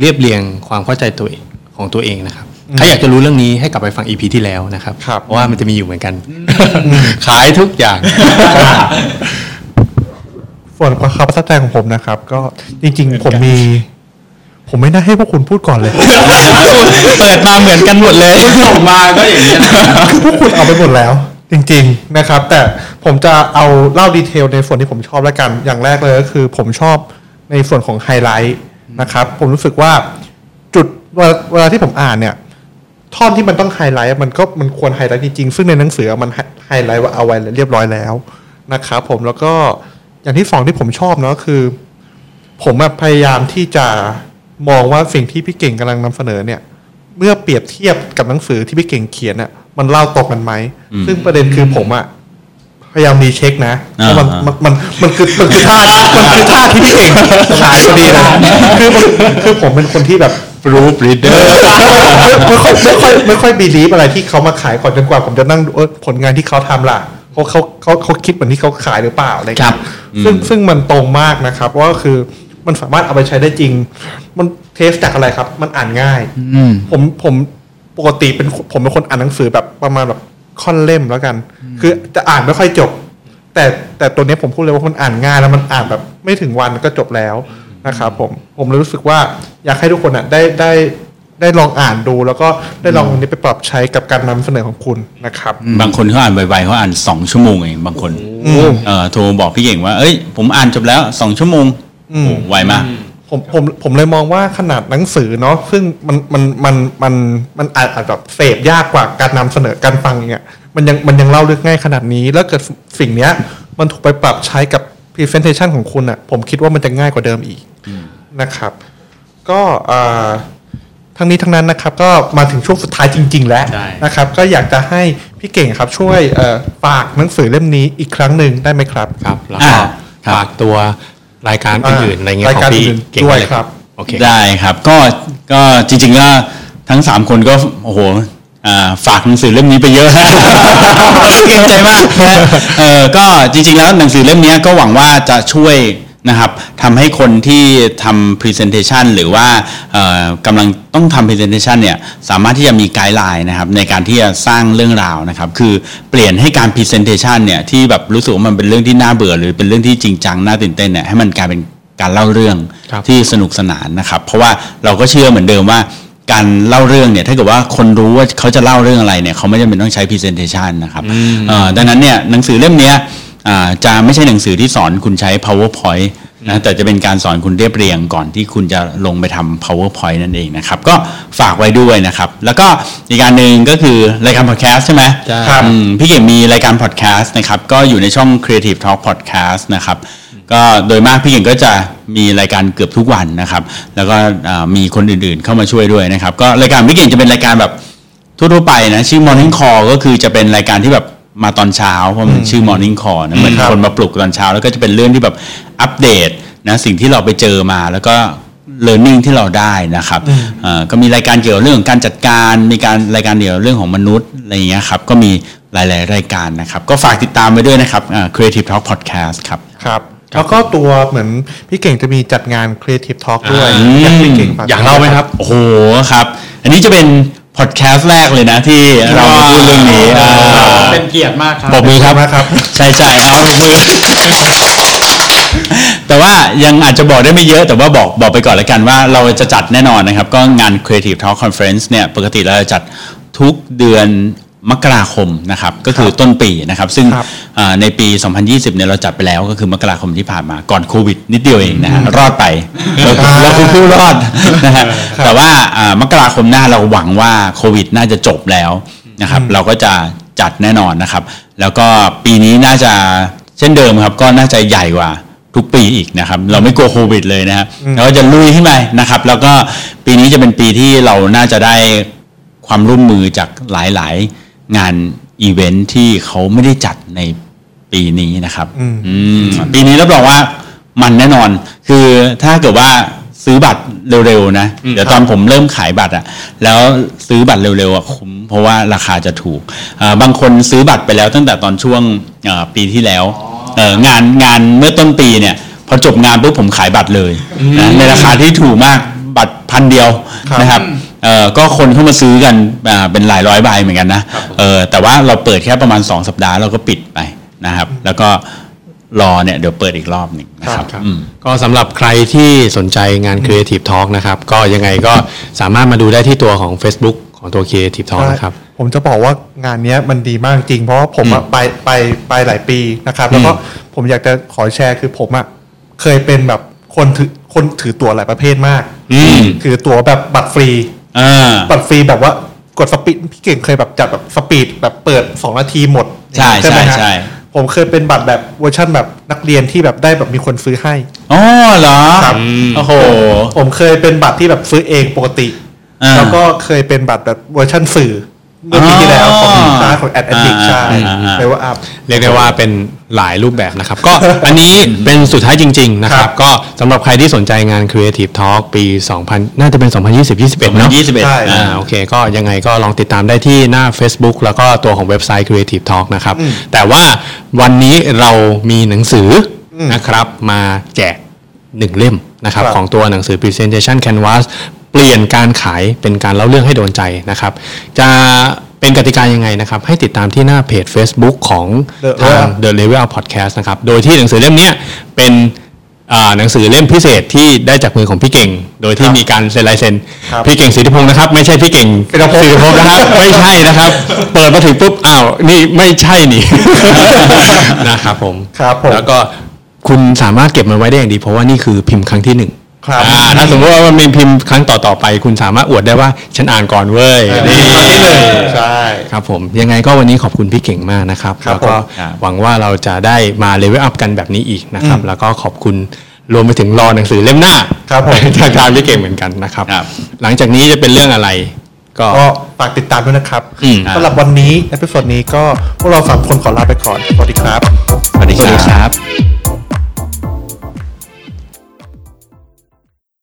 เรียบเรียงความเข้าใจตัวเอง ของตัวเองนะครับใครอยากจะรู้เรื่องนี้ให้กลับไปฟัง EP ที่แล้วนะครับครับเพราะว่ามันจะมีอยู่เหมือนกัน ขายทุกอย่างส่วนความประทับใจของผมนะครับ ก็จริง ๆ ผมมี ผมไม่น่าให้พวกคุณพูดก่อนเลย เปิดมาเหมือนกันหมดเลยส่งมาก็อย่างนี้ยคือพวกคุณเอาไปหมดแล้ว จริง ๆนะครับ แต่ผมจะเอาเล่าดีเทลในส่วนที่ผมชอบแล้วกัน อย่างแรกเลยก็คือ ผมชอบในส่วนของไฮไลท์นะครับ ผมรู้สึกว่าจุด เวลาเวลาที่ผมอ่านเนี่ยท่อนที่มันต้องไฮไลท์มันก็มันควรไฮไลท์จริงๆซึ่งในหนังสือมันไฮไลท์ว่าเอาไว้เรียบร้อยแล้วนะครับผมแล้วก็อย่างที่สองที่ผมชอบเนาะคือ ผมอะพยายามที่จะมองว่าสิ่งที่พี่เก่งกำลังนำเสนอเนี่ย เมื่อเปรียบเทียบกับหนังสือที่พี่เก่งเขียนอะมันเล่าตรงกันไหมซึ่งประเด็นคือผมอะพยายามรีเช็คนะเพราะมันอ่ามันมันมันคือมันคือท่ามันคือท่าที่พี่เก่งขายพอดีนะคือมันคือผมเป็นคนที่แบบ รูปรีเดอร์ไม่ค่อยไม่ค่อยไม่ค่อยบีลีฟอะไรที่เขามาขายก่อนจนกว่าผมจะนั่งดูเออผลงานที่เขาทำล่ะเขาเขาเขาเขาคิดเหมือนที่เขาขายหรือเปล่าอะไรครัเงี้บยซึ่งซึ่งมันตรงมากนะครับว่าคือมันสามารถเอาไปใช้ได้จริง มันเทสจากอะไรครับ มันอ่านง่ายอืมผมผมปกติเป็นผมเป็นคนอ่านหนังสือแบบประมาณแบบค่อนเล่มแล้วกัน คือจะอ่านไม่ค่อยจบ แต่แต่ตัวเนี้ยผมพูดเลยว่ามันอ่านง่ายแล้วมันอ่านแบบไม่ถึงวันก็จบแล้ว นะครับผมผมเลยรู้สึกว่าอยากให้ทุกคนอะได้ได้ได้ลองอ่านดูแล้วก็ได้ลองอันนี้ไปปรับใช้กับการนำเสนอของคุณนะครับ บางคนเขาอ่านไวๆเขาอ่านสองชั่วโมงเองบางคนเอ่อโทรบอกพี่เก่งว่าเอ้ยผมอ่านจบแล้วสองชั่วโมงโอ้ไวมากผมผมผมเลยมองว่าขนาดหนังสือเนาะซึ่งมันมันมันมันมันอาจอาจแบบเสพยากกว่าการนำเสนอการฟังเนี่ยมันยังมันยังเล่าเรื่องง่ายขนาดนี้ แล้วเกิดสิ่งเนี้ยมันถูกไปปรับใช้กับ presentation ของคุณอะ่ะผมคิดว่ามันจะง่ายกว่าเดิมอีกนะครับ ก็อ่าทั้งนี้ทั้งนั้นนะครับก็มาถึงช่วงสุดท้ายจริง ๆ แล้วใช่นะครับ ก็อยากจะให้พี่เก่งครับช่วยเอ่อฝากหนังสือเล่มนี้อีกครั้งหนึ่งได้ไหมครับครับแล้วอ่าก็ครับฝากตัวรายการอื่นๆอะไรเงี้ยรายของการพี่อื่นเก่งด้วยเลยครับโอเคได้ครับ ก็ก็จริงๆก็ทั้งสามคนก็โอ้โหอ่า ฝากหนังสือเล่มนี้ไปเยอะเก่งใจมากนะเออก็จริงๆแล้วหนังสือเล่มนี้ก็หวังว่าจะช่วยนะครับทำให้คนที่ทำ presentation หรือว่าเอ่อกำลังต้องทำ presentation เนี่ยสามารถที่จะมีไกด์ไลน์นะครับในการที่จะสร้างเรื่องราวนะครับคือเปลี่ยนให้การ presentation เนี่ยที่แบบรู้สึกว่ามันเป็นเรื่องที่น่าเบื่อ หรือเป็นเรื่องที่จริงจังน่าตื่นเต้นเนี่ยให้มันกลายเป็นการเล่าเรื่องครับที่สนุกสนานนะครับ เพราะว่าเราก็เชื่อเหมือนเดิมว่า การเล่าเรื่องเนี่ยถ้าเกิดว่าคนรู้ว่าเขาจะเล่าเรื่องอะไรเนี่ยเขาไม่จำเป็นต้องใช้ presentation นะครับเอ่อดังนั้นเนี่ยหนังสือเล่มเนี้ยอ่าจะไม่ใช่หนังสือที่สอนคุณใช้ powerpoint นะแต่จะเป็นการสอนคุณเรียบเรียงก่อนที่คุณจะลงไปทำ powerpoint นั่นเองนะครับ ก็ฝากไว้ด้วยนะครับ แล้วก็อีกการหนึ่งก็คือรายการ podcast ใช่ไหมใช่ครับอืมพี่เก่งมีรายการ podcast นะครับ ก็อยู่ในช่อง Creative Talk Podcast นะครับ ก็โดยมากพี่เก่งก็จะมีรายการเกือบทุกวันนะครับ แล้วก็อ่ามีคนอื่นๆเข้ามาช่วยด้วยนะครับ ก็รายการพี่เก่งจะเป็นรายการแบบทั่วๆไปนะชื่อ Morning Call ก็คือจะเป็นรายการที่แบบมาตอนเช้าเพราะมันชื่อ Morning Call นะเหมือนครับคนมาปลุกตอนเช้า แล้วก็จะเป็นเรื่องที่แบบอัปเดตนะสิ่งที่เราไปเจอมาแล้วก็ learning ที่เราได้นะครับเอ่อก็มีรายการเกี่ยวกับเรื่องของการจัดการมีการรายการเกี่ยวกับเรื่องของมนุษย์อะไรอย่างเงี้ยครับก็มีหลาย ๆ รายการนะครับ ก็ฝากติดตามไปด้วยนะครับอ่า Creative Talk Podcast ครับครับ แล้วก็ตัวเหมือนพี่เก่งจะมีจัดงาน Creative Talk ด้วยอืมอยากให้พี่เก่งฝอยากเล่าไหมครับ โอ้โหครับ อันนี้จะเป็นพอดแคสต์แรกเลยนะที่เรามาพูดเรื่องนี้อ่าเป็นเกียรติมากครับปรบมือครับนะครับ ใช่ใช่เอาปรบมือ แต่ว่ายังอาจจะบอกได้ไม่เยอะ แต่ว่าบอกบอกไปก่อนแล้วกันว่าเราจะจัดแน่นอนนะครับ ก็งาน Creative Talk Conference เนี่ย ปกติเราจะจัดทุกเดือน มกราคมนะครับก็คือต้นปีนะครับ ซึ่งครับอ่าในปี 2020เนี่ยเราจัดไปแล้วก็คือมกราคมที่ผ่านมาก่อนโควิด นิดเดียวเองนะฮะรอดไปเราเราคือผู้รอดนะฮะแต่ว่าอ่ามกราคมหน้าเราหวังว่าโควิดน่าจะจบแล้วนะครับ เราก็จะจัดแน่นอนนะครับ แล้วก็ปีนี้น่าจะเช่นเดิมครับ ก็น่าจะใหญ่กว่าทุกปีอีกนะครับ เราไม่กลัวโควิดเลยนะครับเราก็จะลุยขึ้นไปนะครับ แล้วก็ปีนี้จะเป็นปีที่เราน่าจะได้ความร่วมมือจากหลายๆ งานอีเวนท์ที่เขาไม่ได้จัดในปีนี้นะครับอืมปีนี้รับรองว่ามันแน่นอน คือถ้าเกิดว่าซื้อบัตรเร็วๆนะเดี๋ยวตอนผมเริ่มขายบัตรอะแล้วซื้อบัตรเร็วๆอะคุ้มเพราะว่าราคาจะถูกอ่าบางคนซื้อบัตรไปแล้วตั้งแต่ตอนช่วงอ่าปีที่แล้วเอ่องานงานเมื่อต้นปีเนี่ยพอจบงานปุ๊บผมขายบัตรเลยนะในราคาที่ถูกมากบัตรพันเดียวครับนะครับ เอ่อก็คนเข้ามาซื้อกันอ่าเป็นหลายร้อยใบเหมือนกันนะเออแต่ว่าเราเปิดแค่ประมาณ 2 สัปดาห์เราก็ปิดไปนะครับ แล้วก็รอเนี่ยเดี๋ยวเปิดอีกรอบหนึ่งนะครับครับอืมก็สำหรับใครที่สนใจงาน Creative Talk นะครับ ก็ยังไงก็สามารถมาดูได้ที่ตัวของ Facebook ของตัว Creative Talk นะครับ ผมจะบอกว่างานเนี้ยมันดีมากจริง เพราะว่าผมอะไปไปไปหลายปีนะครับ แล้วก็ผมอยากจะขอแชร์คือผมอะเคยเป็นแบบคนถือคนถือตั๋วหลายประเภทมากอืมคือตั๋วแบบบัตรฟรีอ่า บัตรฟรีแบบว่ากด speed พี่เก่งเคยแบบจัดแบบ speed แบบเปิด2นาทีหมดใช่ไหมใช่ฮะใช่ผมเคยเป็นบัตรแบบเวอร์ชันแบบนักเรียนที่แบบได้แบบมีคนซื้อให้อ๋อเหรอครับโอ้โหผมเคยเป็นบัตรที่แบบซื้อเองปกติอ่าแล้วก็เคยเป็นบัตรแบบเวอร์ชันสื่อ เมื่อปีที่แล้วของอ๋อร้านของแอดแอดดิกใช่อ่าอ่าอ่าเรียกว่าอัพเรียกได้ว่าเป็นหลายรูปแบบนะครับ ก็อันนี้เป็นสุดท้ายจริง ๆ นะคครัรับบก็สำหรับใครที่สนใจงาน Creative Talk ปี 2000 น่าจะเป็น 2020-21 เนอะ2021ใช่อ่าโอเค ก็ยังไงก็ลองติดตามได้ที่หน้า Facebook แล้วก็ตัวของเว็บไซต์ Creative Talk นะครับ แต่ว่าวันนี้เรามีหนังสืออนะครับมาแจกหนึ่งเล่มนะครับครับของตัวหนังสือ Presentation Canvas เปลี่ยนการขายเป็นการเล่าเรื่องให้โดนใจนะครับ จะเป็นกติกายังไงนะครับ ให้ติดตามที่หน้าเพจ Facebook ของ The ทาง Level The Level Podcast นะครับ โดยที่หนังสือเล่มเนี้ยเป็นอ่าหนังสือเล่มพิเศษที่ได้จากมือของพี่เก่ง โดยที่มีการเซ็นลายเซ็นครับพี่เก่งสิทธิพงศ์นะครับ ไม่ใช่พี่เก่งศิริพงศ์ศิริพงศ์นะครับไม่ใช่นะครับ เปิดมาถึงปุ๊บอ้าวนี่ไม่ใช่นี่นะครับผมครับผมแล้วก็คุณสามารถเก็บมันไว้ได้อย่างดี เพราะว่านี่คือพิมพ์ครั้งที่หนึ่ง ครับอ่าถ้าสมมติว่ามันมีพิมพ์ครั้งต่อๆไป คุณสามารถอวดได้ว่าฉันอ่านก่อนเว้ยนี่นี่ที่หนึ่งใช่ครับผมยังไงก็วันนี้ขอบคุณพี่เก่งมากนะครับครับแล้วก็ผมครับหวังว่าเราจะได้มาเลเวลอัพกันแบบนี้อีกนะครับอืมแล้วก็ขอบคุณรวมไปถึงรอหนังสือเล่มหน้าครับผมจากทางพี่เก่งเหมือนกันนะครับครับหลังจากนี้จะเป็นเรื่องอะไร ก็ก็ฝากติดตามด้วยนะครับอืมสำหรับวันนี้ episode นี้ก็พวกเราสามคนขอลาไปก่อนสวัสดีครับสวัสดีสวัสดีคครัรับบ